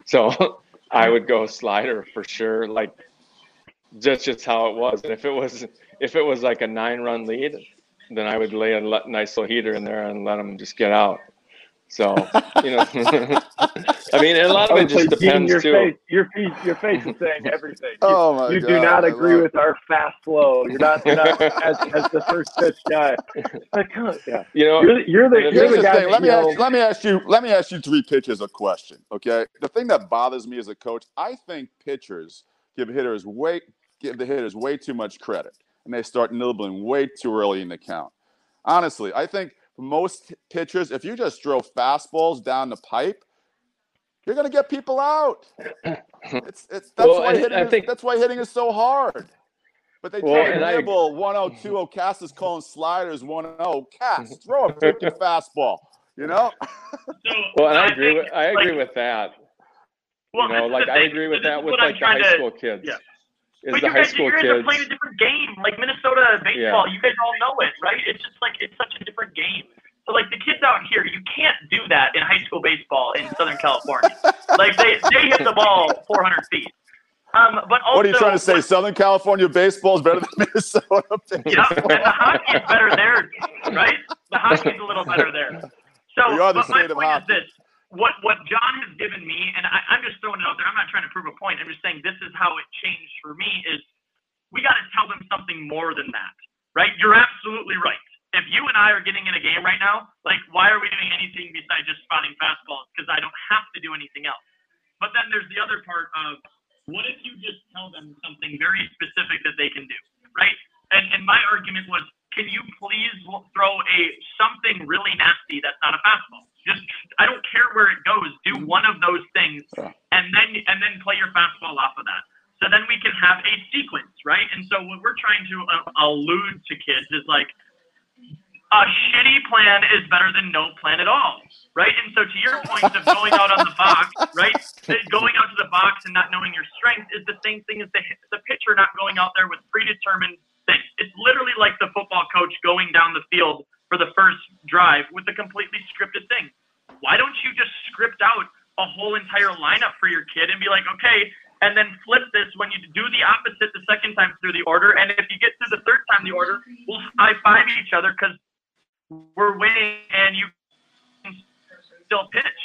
So I would go slider for sure. Like, that's just how it was. And if it was, if it was like a nine run lead, then I would lay a nice little heater in there and let them just get out. So, you know, *laughs* I mean, a lot of it just depends your too. Face, your face, your face is saying *laughs* everything. Oh you, Oh my god you God, do not I agree love with our fast flow. You're not, you're not as, as the first pitch guy. Like, huh, yeah. You know, You're, the- you're the, Here's you're the the guy. thing. Let me ask, let me ask you. Let me ask you three pitches a question. Okay. The thing that bothers me as a coach, I think pitchers give hitters way give the hitters way too much credit, and they start nibbling way too early in the count. Honestly, I think most pitchers, if you just throw fastballs down the pipe, you're going to get people out. *clears throat* It's, it's that's Well, why and hitting I is, think- that's why hitting is so hard. But they Well, try to and I- nibble 102. Mm-hmm. Cass is calling sliders 1-0. Cass, mm-hmm. throw a freaking fastball. You know? Well, and I agree think, with I agree like, with that. well, you know, like I agree with that with like the trying high to- school kids. yeah. Is But you guys, you guys are playing a different game. Like Minnesota baseball, you guys all know it, right? It's just like it's such a different game. So like the kids out here, you can't do that in high school baseball in Southern California. *laughs* like they they hit the ball 400 feet. Um, but also, what are you trying to say? Southern California baseball is better than *laughs* Minnesota Yeah, baseball? and the hockey is better there, right? The hockey's a little better there. So, We are the but my state of point hockey. is this: what what John has given me, and I, I'm just throwing it out there. I'm not trying to prove a point. I'm just saying this is how it changed for me. Is we got to tell them something more than that, right? You're absolutely right. If you and I are getting in a game right now, like, why are we doing anything besides just spotting fastballs? Because I don't have to do anything else. But then there's the other part of what if you just tell them something very specific that they can do, right? And and my argument was, can you please throw a something really nasty that's not a fastball? Just I don't care where it goes. Do one of those things, and then and then play your fastball off of that. So then we can have a sequence, right? And so what we're trying to uh, allude to kids is like a shitty plan is better than no plan at all, right? And so to your point of going out on the box, right? *laughs* Going out to the box and not knowing your strength is the same thing as the the pitcher not going out there with predetermined things. *laughs* It's literally like the football coach going down the field for the first drive with a completely scripted thing. Why don't you just script out a whole entire lineup for your kid and be like, okay, and then flip this when you do the opposite the second time through the order, and if you get to the third time the order, we'll high five each other because we're winning and you can still pitch.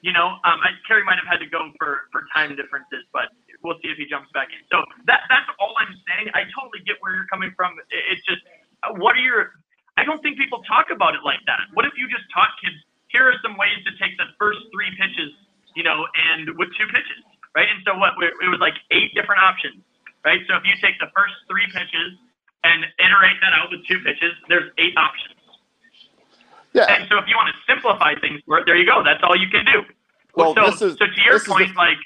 You know, um, I, Kerry might have had to go for, for time differences, but we'll see if he jumps back in. So that that's all I'm saying. I totally get where you're coming from. It's just, uh, what are your? I don't think people talk about it like that. What if you just taught kids? Here are some ways to take the first three pitches, you know, and with two pitches, right? And so what? It was like eight different options, right? So if you take the first three pitches and iterate that out with two pitches, there's eight options. Yeah. And so if you want to simplify things, there you go. That's all you can do. Well, so, this is- so to your point, a- like,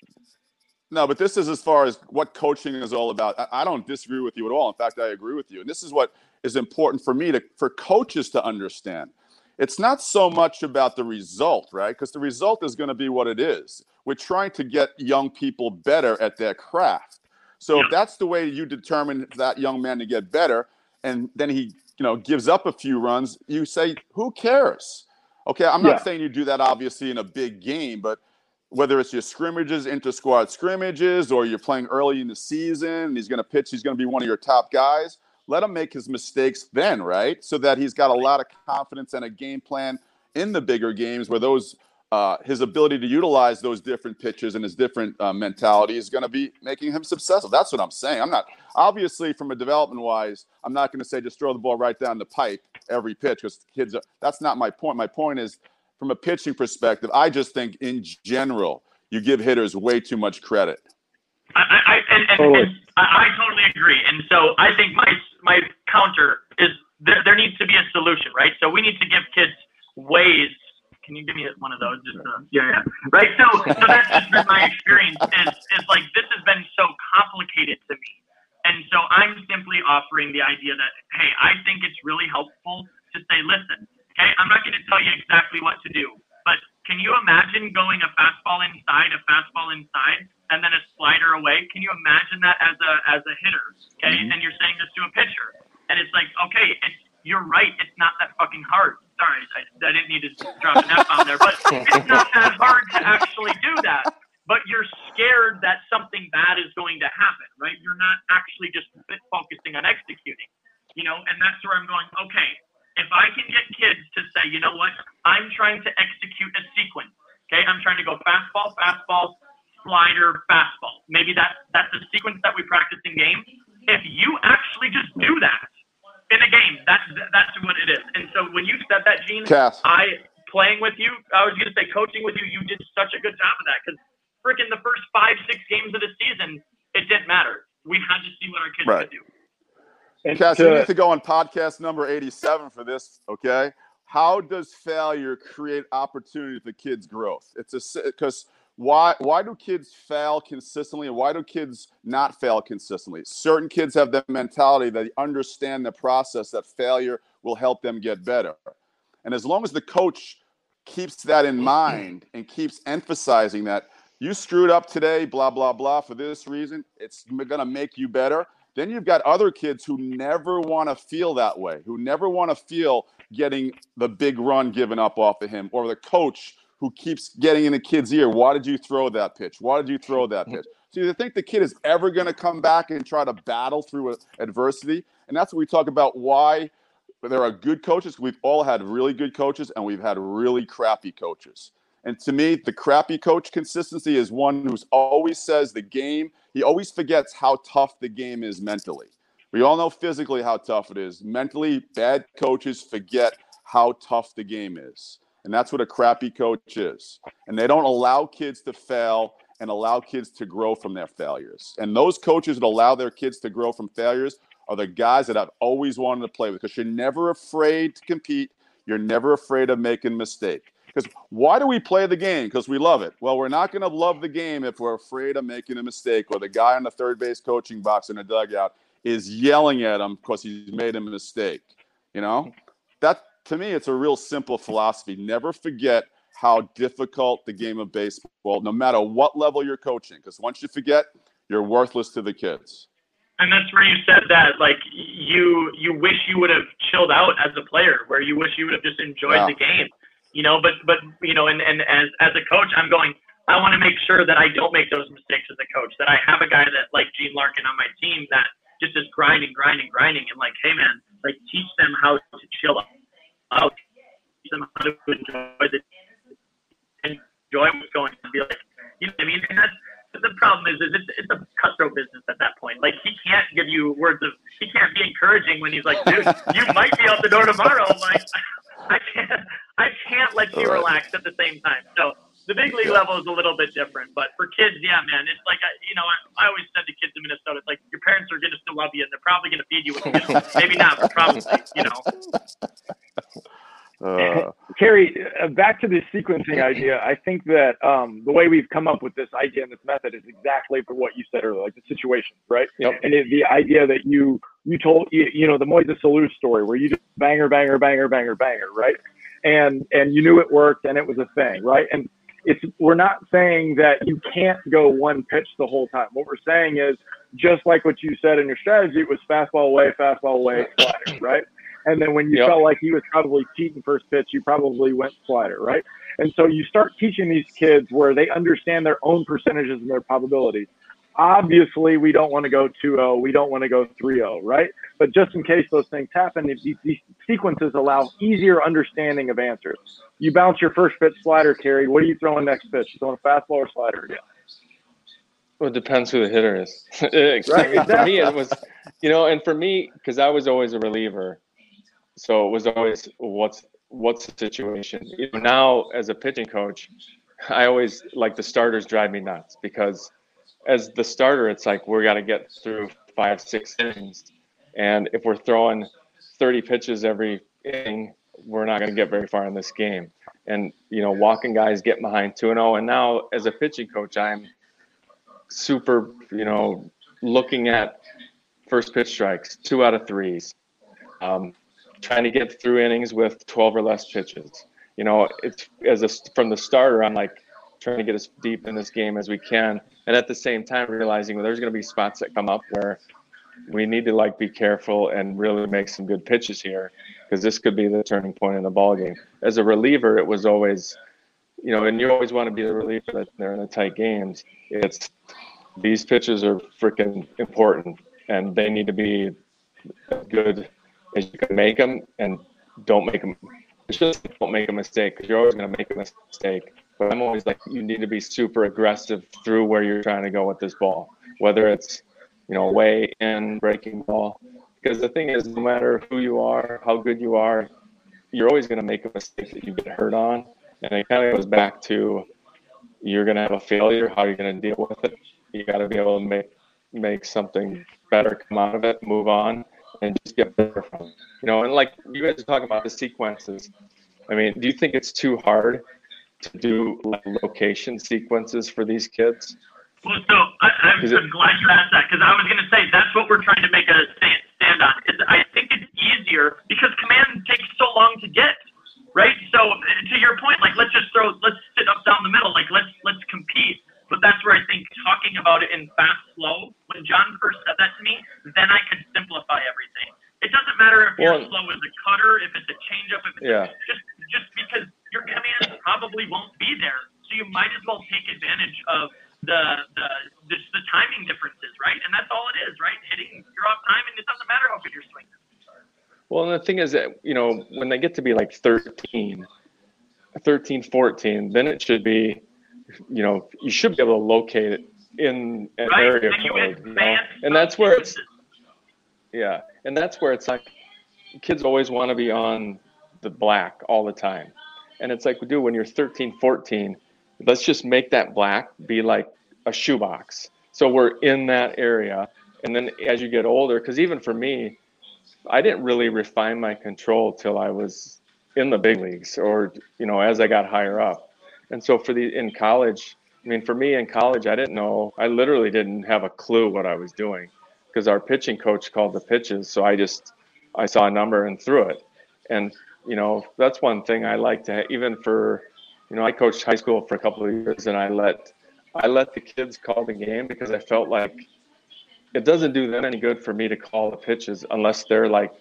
No, but this is as far as what coaching is all about. I, I don't disagree with you at all. In fact, I agree with you. And this is what is important for me to for coaches to understand. It's not so much about the result, right? Because the result is going to be what it is. We're trying to get young people better at their craft. So if that's the way you determine that young man to get better, and then he, you know, gives up a few runs, you say, who cares? Okay, I'm not Yeah. saying you do that obviously in a big game, but whether it's your scrimmages, inter squad scrimmages, or you're playing early in the season, and he's going to pitch, he's going to be one of your top guys. Let him make his mistakes then, right? So that he's got a lot of confidence and a game plan in the bigger games where those uh, his ability to utilize those different pitches and his different uh, mentality is going to be making him successful. That's what I'm saying. I'm not obviously from a development wise. I'm not going to say just throw the ball right down the pipe every pitch because kids. Are, that's not my point. My point is from a pitching perspective. I just think in general you give hitters way too much credit. I, I, and, and, Totally. and I, I totally agree. And so I think my my counter is there, there needs to be a solution, right? So we need to give kids ways. Can you give me one of those? Just uh, yeah, yeah. Right. So so that's just been my experience. Is is like this has been so complicated to me, and so I'm simply offering the idea that hey, I think it's really helpful to say, listen, okay, I'm not going to tell you exactly what to do, but can you imagine going a fastball inside, a fastball inside, and then a slider away? Can you imagine that as a as a hitter? Okay, Mhm. and you're saying this to a pitcher, and it's like, okay, it's you're right, it's not that fucking hard. Sorry, I, I didn't need to drop an F on there, but it's not that hard to actually do that. But you're scared that something bad is going to happen, right? You're not actually just focusing on executing, you know. And that's where I'm going. Okay, if I can get kids to say, you know what, I'm trying to execute a sequence. Okay, I'm trying to go fastball, fastball, slider, fastball. Maybe that's that's the sequence that we practice in game. If you actually just do that in a game, that's that's what it is. And so when you said that, Gene, Cass. I playing with you, I was gonna say coaching with you, you did such a good job of that because freaking the first five, six games of the season, it didn't matter. We had to see what our kids Right. could do. And Cass, to- you need to go on podcast number 87 for this, okay? how does failure create opportunity for kids' growth? It's a because why why do kids fail consistently and why do kids not fail consistently? Certain kids have the mentality that they understand the process that failure will help them get better. And as long as the coach keeps that in mind and keeps emphasizing that you screwed up today, blah, blah, blah, for this reason, it's going to make you better. Then you've got other kids who never want to feel that way, who never want to feel getting the big run given up off of him, or the coach who keeps getting in the kid's ear, why did you throw that pitch? Why did you throw *laughs* that pitch? So you think the kid is ever going to come back and try to battle through adversity? And that's what we talk about why there are good coaches. We've all had really good coaches and we've had really crappy coaches. And to me, the crappy coach consistency is one who's always says the game, he always forgets how tough the game is mentally. We all know physically how tough it is. Mentally, bad coaches forget how tough the game is. And that's what a crappy coach is. And they don't allow kids to fail and allow kids to grow from their failures. And those coaches that allow their kids to grow from failures are the guys that I've always wanted to play with because you're never afraid to compete. You're never afraid of making mistake. Because why do we play the game? Because we love it. Well, we're not going to love the game if we're afraid of making a mistake or the guy in the third base coaching box in the dugout is yelling at him because he's made a mistake. You know, that to me, it's a real simple philosophy. Never forget how difficult the game of baseball, no matter what level you're coaching, because once you forget, you're worthless to the kids. And that's where you said that, like you you wish you would have chilled out as a player, where you wish you would have just enjoyed yeah. the game, you know. But but you know, and and as as a coach, I'm going. I want to make sure that I don't make those mistakes as a coach. That I have a guy that like Gene Larkin on my team that just is grinding, grinding, grinding, and like, hey man, like teach them how to chill out, teach them how to enjoy the enjoy what's going on. Be like, you know what I mean? And that's the problem is, is it's, it's a cutthroat business at that point. Like he can't give you words of, he can't be encouraging when he's like, dude, you might be out the door tomorrow. Like I can't, I can't let you relax at the same time. So the big league level is a little bit different, but for kids, yeah, man, it's like I, you know, I, I always said to kids in Minnesota, it's like your parents are gonna still love you, and they're probably gonna feed you. Maybe not, but probably, you know. Uh, *laughs* Kerry, uh, back to the sequencing idea. I think that um, the way we've come up with this idea and this method is exactly for what you said earlier, like the situation, right? Yep. And it, the idea that you you told you, you know the Moises Alou story where you just banger, banger, banger, banger, banger, right? And and you knew it worked and it was a thing, right? And it's we're not saying that you can't go one pitch the whole time. What we're saying is just like what you said in your strategy, it was fastball away, fastball away, slider, right? And then when you yep. felt like he was probably cheating first pitch, you probably went slider, right? And so you start teaching these kids where they understand their own percentages and their probabilities. Obviously, we don't want to go 2-0. We don't want to go 3-0, right? But just in case those things happen, these, these sequences allow easier understanding of answers. You bounce your first pitch slider, Kerry. What are you throwing next pitch? You throwing a fastball or slider again? Well, it depends who the hitter is. *laughs* right, *laughs* for me, it was, you know, and for me, because I was always a reliever, so it was always what's what's the situation. Know, now as a pitching coach, I always like the starters drive me nuts because as the starter, it's like we got to get through five six innings, and if we're throwing 30 pitches every inning, we're not going to get very far in this game. And you know, walking guys get behind two and zero. Oh, and now as a pitching coach, I'm super, you know, looking at first pitch strikes, two out of threes. Um, trying to get through innings with 12 or less pitches. You know, it's as a from the starter, I'm like trying to get as deep in this game as we can, and at the same time realizing well, there's going to be spots that come up where we need to like be careful and really make some good pitches here because this could be the turning point in the ball game. As a reliever, it was always, you know, and you always want to be the reliever that they're in the tight games. It's these pitches are freaking important and they need to be good is you can make them and don't make them. It's just don't make a mistake because you're always going to make a mistake. But I'm always like, you need to be super aggressive through where you're trying to go with this ball, whether it's, you know, way in, breaking ball. Because the thing is, no matter who you are, how good you are, you're always going to make a mistake that you get hurt on. And it kind of goes back to you're going to have a failure. How are you going to deal with it? You got to be able to make make something better come out of it, move on, and just get better from it. You know, and like you guys are talking about the sequences, I mean, do you think it's too hard to do like location sequences for these kids? Well, so I, I'm, I'm glad you asked that because I was going to say that's what we're trying to make a stand, stand on. Is I think it's easier because command takes so long to get, right? So to your point, like let's just throw, let's sit up down the middle, like let's let's compete. But that's where I think talking about it in fast, slow. When John first said that to me, then I could simplify everything. It doesn't matter if well, your slow is a cutter, if it's a changeup, if it's yeah. just just because your command probably won't be there, so you might as well take advantage of the the just the timing differences, right? And that's all it is, right? Hitting you're off time, and it doesn't matter how good your swing is. Well, and the thing is that you know when they get to be like 13, 13, 14, then it should be, you know, you should be able to locate it in an right? area and code, you know? and that's where it's yeah, and that's where it's like kids always want to be on the black all the time. And it's like, we do when you're 13, 14, let's just make that black be like a shoebox. So we're in that area. And then as you get older, because even for me, I didn't really refine my control till I was in the big leagues or, you know, as I got higher up. And so for the in college, I mean, for me in college, I didn't know, I literally didn't have a clue what I was doing because our pitching coach called the pitches. So I just, I saw a number and threw it. And, you know, that's one thing I like to, even for, you know, I coached high school for a couple of years and I let, I let the kids call the game because I felt like it doesn't do them any good for me to call the pitches unless they're like,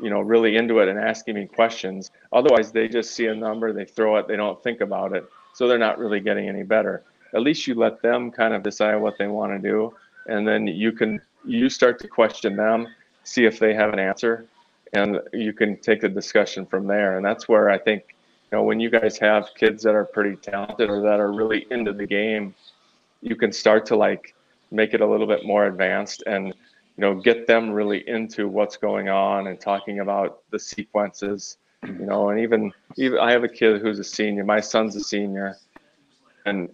you know, really into it and asking me questions. Otherwise, they just see a number, they throw it, they don't think about it. So they're not really getting any better. At least you let them kind of decide what they want to do. And then you can, you start to question them, see if they have an answer, and you can take the discussion from there. And that's where I think, you know, when you guys have kids that are pretty talented or that are really into the game, you can start to like make it a little bit more advanced and you know get them really into what's going on and talking about the sequences you know and even even i have a kid who's a senior my son's a senior and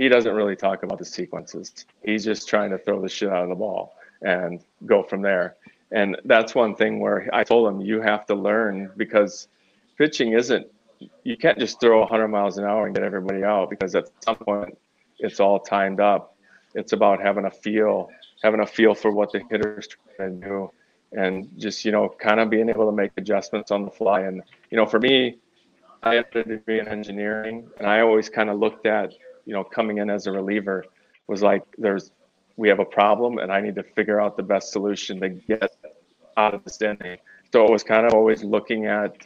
he doesn't really talk about the sequences. He's just trying to throw the shit out of the ball and go from there. And that's one thing where i told him you have to learn because pitching isn't you can't just throw 100 miles an hour and get everybody out because at some point it's all timed up. It's about having a feel, having a feel for what the hitter's trying to do, and just you know, kind of being able to make adjustments on the fly. And you know, for me, I have a degree in engineering, and I always kind of looked at you know, coming in as a reliever was like there's we have a problem, and I need to figure out the best solution to get out of this inning. So it was kind of always looking at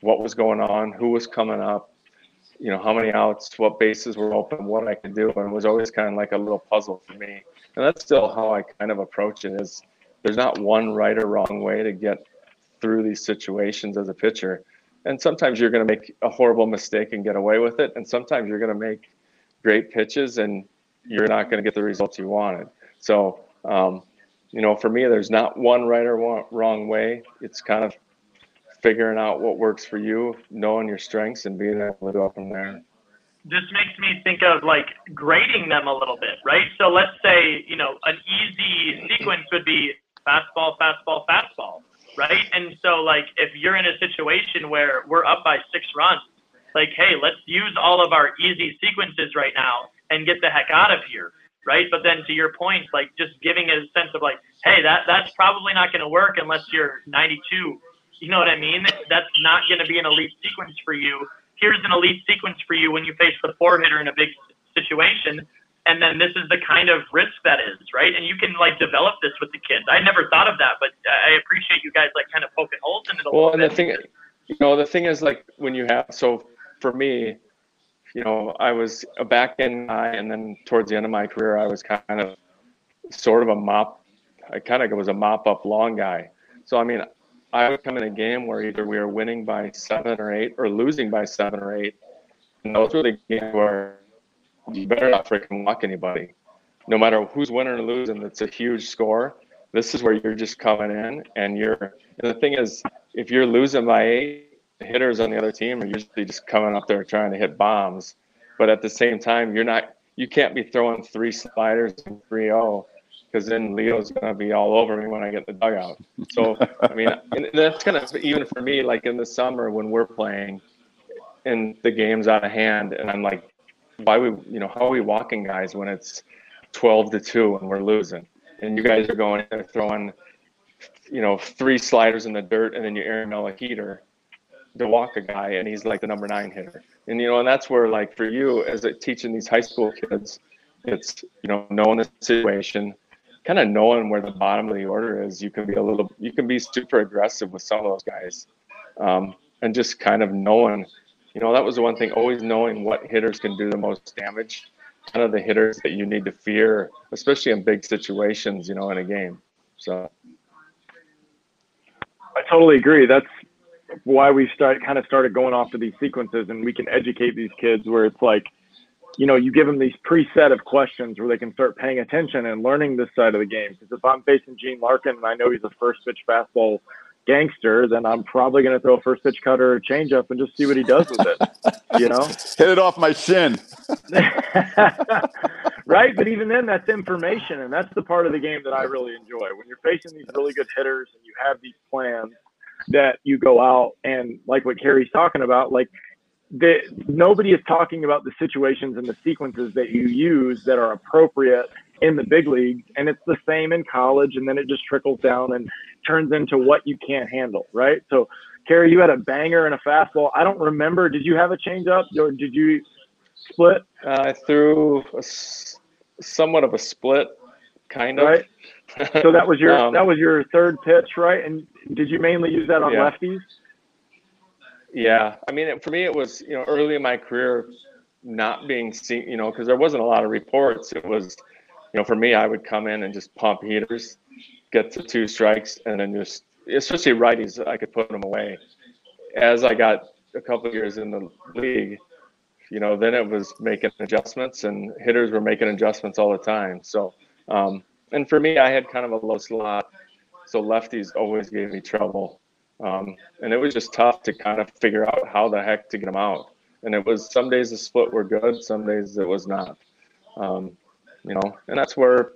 what was going on, who was coming up, you know, how many outs, what bases were open, what I could do. And it was always kind of like a little puzzle for me. And that's still how I kind of approach it is there's not one right or wrong way to get through these situations as a pitcher. And sometimes you're going to make a horrible mistake and get away with it. And sometimes you're going to make great pitches and you're not going to get the results you wanted. So, um, you know, for me, there's not one right or wrong way. It's kind of figuring out what works for you, knowing your strengths, and being able to go from there. This makes me think of like grading them a little bit, right? So let's say, you know, an easy sequence would be fastball, fastball, fastball, right? And so, like, if you're in a situation where we're up by six runs, like, hey, let's use all of our easy sequences right now and get the heck out of here, right? But then to your point, like, just giving it a sense of like, hey, that that's probably not going to work unless you're 92 you know what I mean? That's not going to be an elite sequence for you. Here's an elite sequence for you when you face the four hitter in a big situation. And then this is the kind of risk that is, right? And you can like develop this with the kids. I never thought of that, but I appreciate you guys like kind of poking holes in it a well, and the thing, you know, the thing is like when you have, so for me, you know, I was a back end guy, and then towards the end of my career, I was kind of sort of a mop. I kind of was a mop up long guy. So I mean, I would come in a game where either we were winning by seven or eight or losing by seven or eight. And those were the games where you better not freaking walk anybody. No matter who's winning or losing, it's a huge score. This is where you're just coming in and you're and the thing is if you're losing by eight, the hitters on the other team are usually just coming up there trying to hit bombs. But at the same time, you're not you can't be throwing three sliders and 3-0 because then Leo's gonna be all over me when I get the dugout. So I mean, *laughs* that's kind of even for me. Like in the summer when we're playing, and the game's out of hand, and I'm like, why we, you know, how are we walking guys when it's 12 to two and we're losing, and you guys are going and throwing, you know, three sliders in the dirt, and then you air mail a heater to walk a guy, and he's like the number nine hitter, and you know, and that's where like for you as a, teaching these high school kids, it's you know knowing the situation, kind of knowing where the bottom of the order is. You can be a little, you can be super aggressive with some of those guys, um, and just kind of knowing you know, that was the one thing, always knowing what hitters can do the most damage, kind of the hitters that you need to fear, especially in big situations, you know, in a game. So I totally agree. That's why we start kind of started going off to these sequences and we can educate these kids where it's like, you know, you give them these preset of questions where they can start paying attention and learning this side of the game. Because if I'm facing Gene Larkin and I know he's a first pitch fastball gangster, then I'm probably going to throw a first pitch cutter or changeup and just see what he does with it. You know, *laughs* hit it off my shin. *laughs* right, but even then, that's information, and that's the part of the game that I really enjoy. When you're facing these really good hitters and you have these plans that you go out and like what Kerry's talking about, like the, nobody is talking about the situations and the sequences that you use that are appropriate in the big leagues and it's the same in college and then it just trickles down and turns into what you can't handle right so Kerry, you had a banger and a fastball. I don't remember. Did you have a changeup or did you split? Uh, I threw a, somewhat of a split, kind of. Right. So that was your *laughs* um, that was your third pitch, right? And did you mainly use that on yeah. lefties? Yeah, I mean, for me, it was you know early in my career, not being seen, you know, because there wasn't a lot of reports. It was you know, for me, I would come in and just pump heaters, get to two strikes, and then just, especially righties, I could put them away. As I got a couple years in the league, you know, then it was making adjustments, and hitters were making adjustments all the time. So, um, and for me, I had kind of a low slot, so lefties always gave me trouble, um, and it was just tough to kind of figure out how the heck to get them out. And it was some days the split were good, some days it was not. Um, you know, and that's where,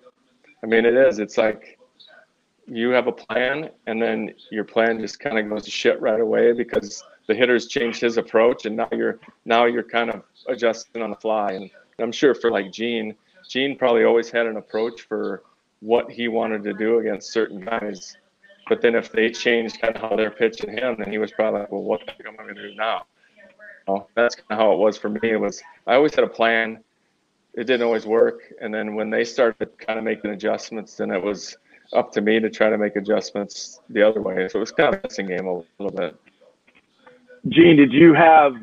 I mean, it is. It's like you have a plan, and then your plan just kind of goes to shit right away because the hitter's changed his approach, and now you're now you're kind of adjusting on the fly. And I'm sure for like Gene, Gene probably always had an approach for what he wanted to do against certain guys. But then if they changed kind of how they're pitching him, then he was probably like, well, what the heck am I going to do now? Well, that's kind of how it was for me. It was I always had a plan it didn't always work. And then when they started kind of making adjustments, then it was up to me to try to make adjustments the other way. So it was kind of a missing game a little bit. Gene, did you have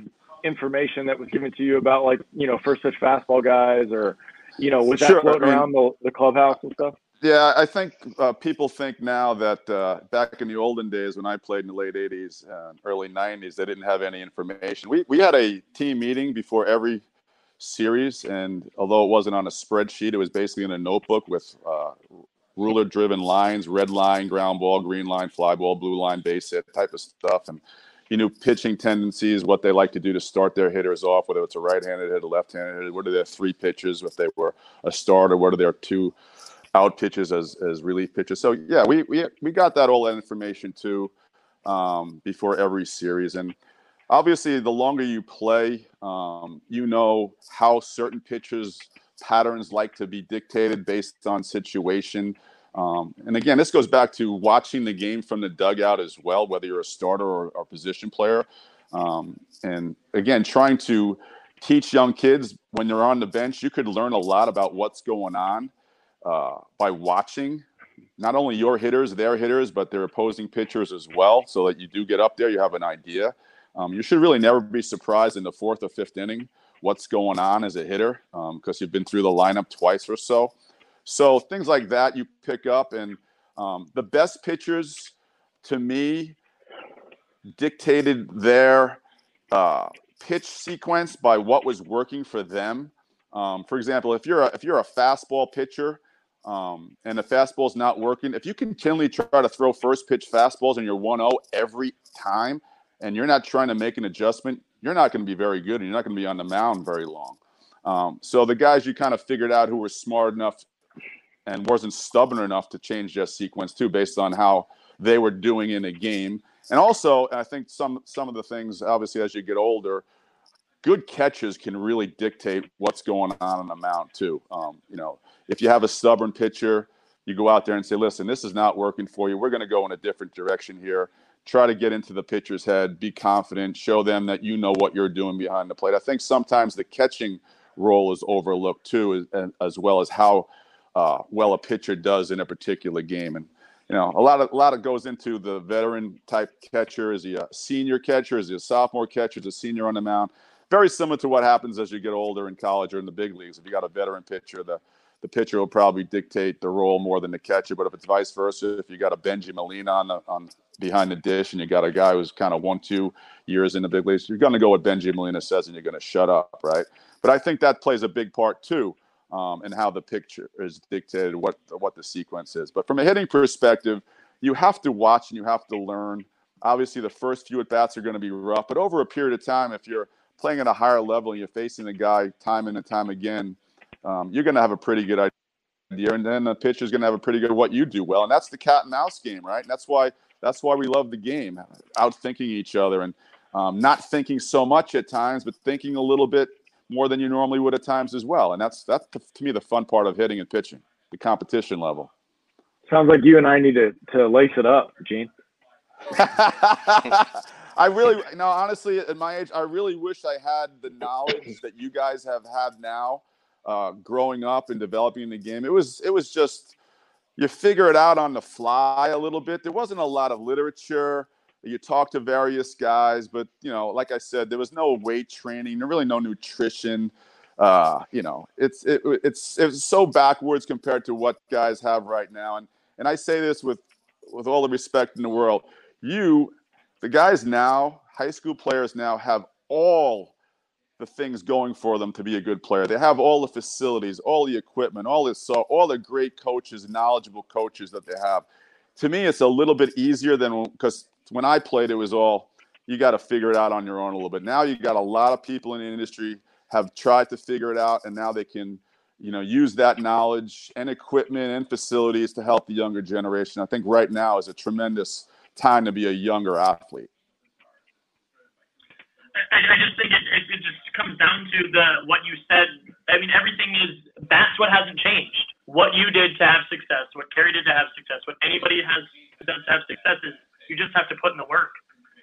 information that was given to you about like, you know, first pitch fastball guys or, you know, was sure. that floating I mean, around the, the clubhouse and stuff? Yeah, I think uh, people think now that uh, back in the olden days when I played in the late 80s and early 90s, they didn't have any information. We, we had a team meeting before every series. And although it wasn't on a spreadsheet, it was basically in a notebook with uh, ruler driven lines, red line, ground ball, green line, fly ball, blue line, base hit type of stuff. And you knew pitching tendencies, what they like to do to start their hitters off, whether it's a right handed hit, a left handed hit, what are their three pitches, if they were a starter, what are their two out pitches as, as relief pitches. So, yeah, we, we, we got that all that information too um, before every series. And obviously the longer you play um, you know how certain pitchers patterns like to be dictated based on situation um, and again this goes back to watching the game from the dugout as well whether you're a starter or a position player um, and again trying to teach young kids when they're on the bench you could learn a lot about what's going on uh, by watching not only your hitters their hitters but their opposing pitchers as well so that you do get up there you have an idea um, you should really never be surprised in the fourth or fifth inning what's going on as a hitter because um, you've been through the lineup twice or so. So things like that you pick up, and um, the best pitchers to me dictated their uh, pitch sequence by what was working for them. Um, for example, if you're a, if you're a fastball pitcher um, and the fastball's not working, if you continually try to throw first pitch fastballs and you're 1-0 every time, and you're not trying to make an adjustment, you're not going to be very good and you're not going to be on the mound very long. Um, so the guys you kind of figured out who were smart enough and wasn't stubborn enough to change their sequence too, based on how they were doing in a game. And also, I think some some of the things, obviously, as you get older, good catches can really dictate what's going on on the mound too. Um, you know, if you have a stubborn pitcher, you go out there and say, "Listen, this is not working for you. We're going to go in a different direction here." Try to get into the pitcher's head, be confident, show them that you know what you're doing behind the plate. I think sometimes the catching role is overlooked too, as, as well as how uh, well a pitcher does in a particular game. And you know, a lot of a lot of goes into the veteran type catcher. Is he a senior catcher? Is he a sophomore catcher? Is he a senior on the mound? Very similar to what happens as you get older in college or in the big leagues. If you got a veteran pitcher, the the pitcher will probably dictate the role more than the catcher. But if it's vice versa, if you got a Bengie Molina on the on behind the dish and you got a guy who's kind of one two years in the big leagues, you're going to go what Bengie Molina says and you're going to shut up, right? But I think that plays a big part too um, and how the picture is dictated, what what the sequence is. But from a hitting perspective, you have to watch and you have to learn. Obviously, the first few at bats are going to be rough, but over a period of time, if you're playing at a higher level and you're facing the guy time and time again, um, you're going to have a pretty good idea, and then the pitcher's going to have a pretty good what you do well, and that's the cat and mouse game, right? And that's why that's why we love the game, outthinking each other and um, not thinking so much at times, but thinking a little bit more than you normally would at times as well. And that's that's to me the fun part of hitting and pitching, the competition level. Sounds like you and I need to to lace it up, Gene. *laughs* I really, know, honestly, at my age, I really wish I had the knowledge that you guys have had now, uh, growing up and developing the game. It was, it was just you figure it out on the fly a little bit. There wasn't a lot of literature you talk to various guys, but you know, like I said, there was no weight training, really no nutrition. Uh, you know, it's it, it's it's so backwards compared to what guys have right now. And and I say this with with all the respect in the world. You, the guys now, high school players now have all the things going for them to be a good player. They have all the facilities, all the equipment, all this so all the great coaches, knowledgeable coaches that they have. To me, it's a little bit easier than because when I played, it was all you got to figure it out on your own a little bit. Now you got a lot of people in the industry have tried to figure it out, and now they can, you know, use that knowledge and equipment and facilities to help the younger generation. I think right now is a tremendous time to be a younger athlete. I, I just think it, it, just comes down to the what you said. I mean, everything is that's what hasn't changed. What you did to have success, what Kerry did to have success, what anybody has done to have success is you just have to put in the work.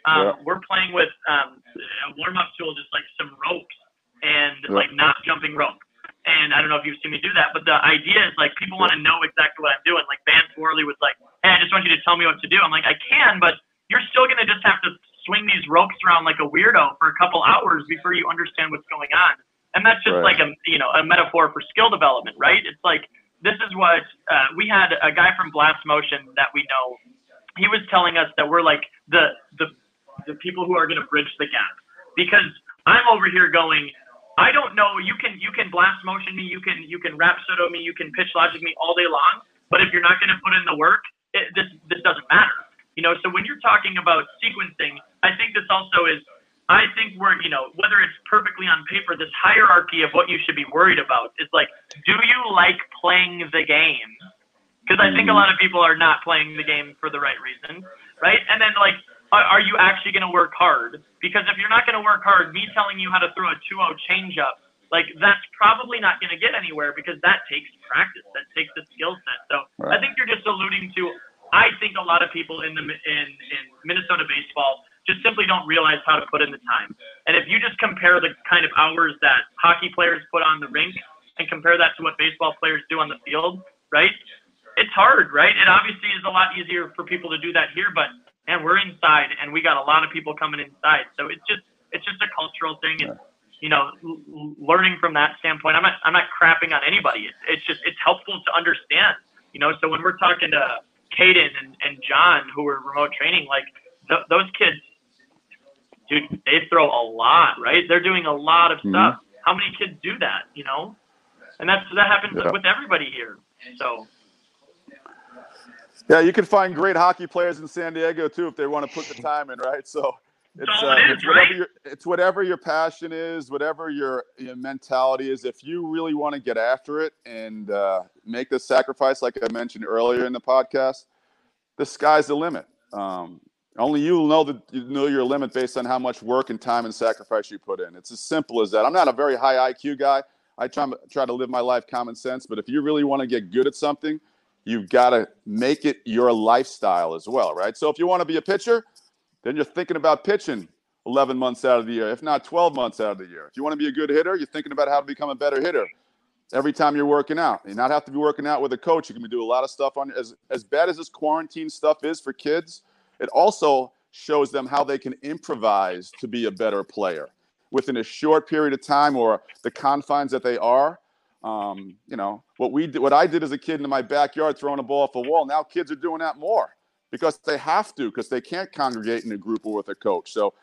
Um, yeah. We're playing with um, a warm up tool, just like some ropes and yeah. like not jumping rope. And I don't know if you've seen me do that, but the idea is like people want to know exactly what I'm doing. Like Vance Worley was like, "Hey, I just want you to tell me what to do." I'm like, "I can, but you're still gonna just have to swing these ropes around like a weirdo for a couple hours before you understand what's going on." And that's just right. like a you know a metaphor for skill development, right? It's like this is what uh, we had a guy from Blast Motion that we know he was telling us that we're like the the the people who are going to bridge the gap because I'm over here going. I don't know. You can you can blast motion me. You can you can Rapsodo me. You can PitchLogic me all day long. But if you're not going to put in the work, it, this this doesn't matter. You know. So when you're talking about sequencing, I think this also is. I think we're, you know, whether it's perfectly on paper, this hierarchy of what you should be worried about is like, do you like playing the game? because I think a mm-hmm. lot of people are not playing the game for the right reason, right? And then like, are, are you actually going to work hard? Because if you're not going to work hard, me telling you how to throw a 2-0 changeup, like that's probably not going to get anywhere because that takes practice, that takes a skill set. So right. I think you're just alluding to. I think a lot of people in the in in Minnesota baseball just simply don't realize how to put in the time. And if you just compare the kind of hours that hockey players put on the rink and compare that to what baseball players do on the field, right? it's hard, right? It obviously is a lot easier for people to do that here, but man, we're inside and we got a lot of people coming inside. So it's just it's just a cultural thing and you know, l- learning from that standpoint. I'm not I'm not crapping on anybody. It's, it's just it's helpful to understand. You know, so when we're talking to Caden and, and John who are remote training, like th- those kids, dude, they throw a lot, right? They're doing a lot of mm-hmm. stuff. How many kids do that? You know, and that's that happens yeah. with everybody here. So yeah, you can find great hockey players in San Diego too if they want to put the time in, right? So it's, uh, it's whatever your it's whatever your passion is, whatever your, your mentality is. If you really want to get after it and uh, make the sacrifice, like I mentioned earlier in the podcast, the sky's the limit. Um, Only you know that you know your limit based on how much work and time and sacrifice you put in. It's as simple as that. I'm not a very high IQ guy. I try try to live my life common sense, but if you really want to get good at something, you've got to make it your lifestyle as well, right? So if you want to be a pitcher, then you're thinking about pitching 11 months out of the year, if not 12 months out of the year. If you want to be a good hitter, you're thinking about how to become a better hitter every time you're working out. You not have to be working out with a coach. You can do a lot of stuff on as as bad as this quarantine stuff is for kids. It also shows them how they can improvise to be a better player within a short period of time or the confines that they are. Um, you know what we did, what I did as a kid in my backyard throwing a ball off a wall. Now kids are doing that more because they have to because they can't congregate in a group or with a coach. So,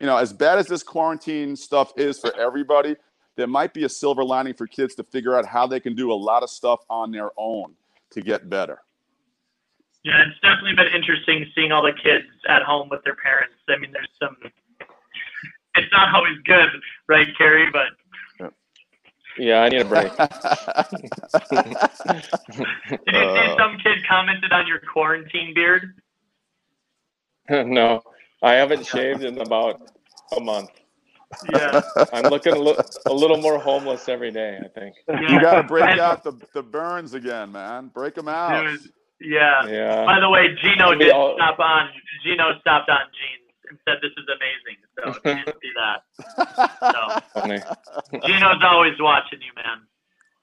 you know, as bad as this quarantine stuff is for everybody, there might be a silver lining for kids to figure out how they can do a lot of stuff on their own to get better. Yeah, it's definitely been interesting seeing all the kids at home with their parents. I mean, there's some. It's not always good, right, Kerry? But yeah, I need a break. *laughs* Did you see some kid commented on your quarantine beard? *laughs* no, I haven't shaved in about a month. Yeah. I'm looking a, li- a little more homeless every day, I think. yeah. You got to break And- out the, the burns again, man. Break them out. Dude, yeah. Yeah. By the way, Gino Maybe did I'll- stop on. Gino stopped on jeans and said this is amazing. So you didn't *laughs* see that. So Funny. Gino's always watching you, man.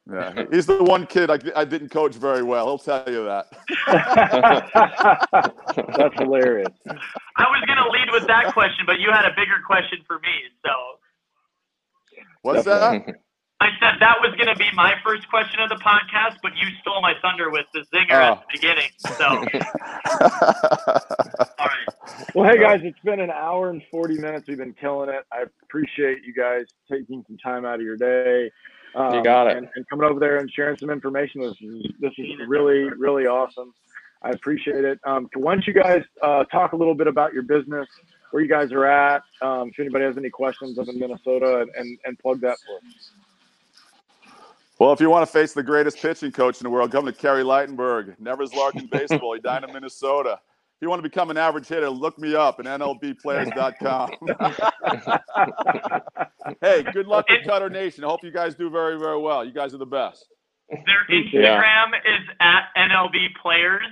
Yeah, he's the one kid I, I didn't coach very well. He'll tell you that. *laughs* That's hilarious. I was gonna lead with that question, but you had a bigger question for me. So What's that? *laughs* I said that was gonna be my first question of the podcast, but you stole my thunder with the zinger Oh. at the beginning. So *laughs* all right. Well, hey guys, it's been an hour and 40 minutes. We've been killing it. I appreciate you guys taking some time out of your day. Um, You got it. And, and coming over there and sharing some information. This is, this is really, really awesome. I appreciate it. Um, why don't you guys uh, talk a little bit about your business, where you guys are at, um, if anybody has any questions up in Minnesota, and, and, and plug that for us. Well, if you want to face the greatest pitching coach in the world, come to Kerry Ligtenberg, Nevers Larkin Baseball, He died in Minnesota. If you want to become an average hitter, look me up at NLBplayers.com. *laughs* hey, good luck with Cutter Nation. I hope you guys do very, very well. You guys are the best. Their Instagram is at NLBplayers,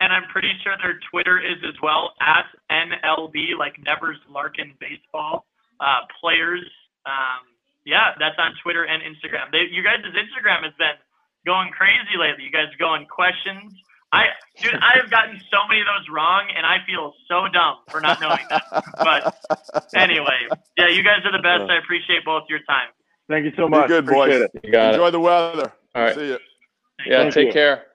and I'm pretty sure their Twitter is as well at NLB, like Nevers Larkin Baseball uh, Players. Um, yeah, that's on Twitter and Instagram. They, you guys' Instagram has been going crazy lately. You guys going questions. I, dude, I have gotten so many of those wrong, and I feel so dumb for not knowing them. But anyway, yeah, you guys are the best. I appreciate both your time. Thank you so Be much. good, boys. Appreciate it. You got it. Enjoy the weather. All right. See you. Yeah, Thank take you. care.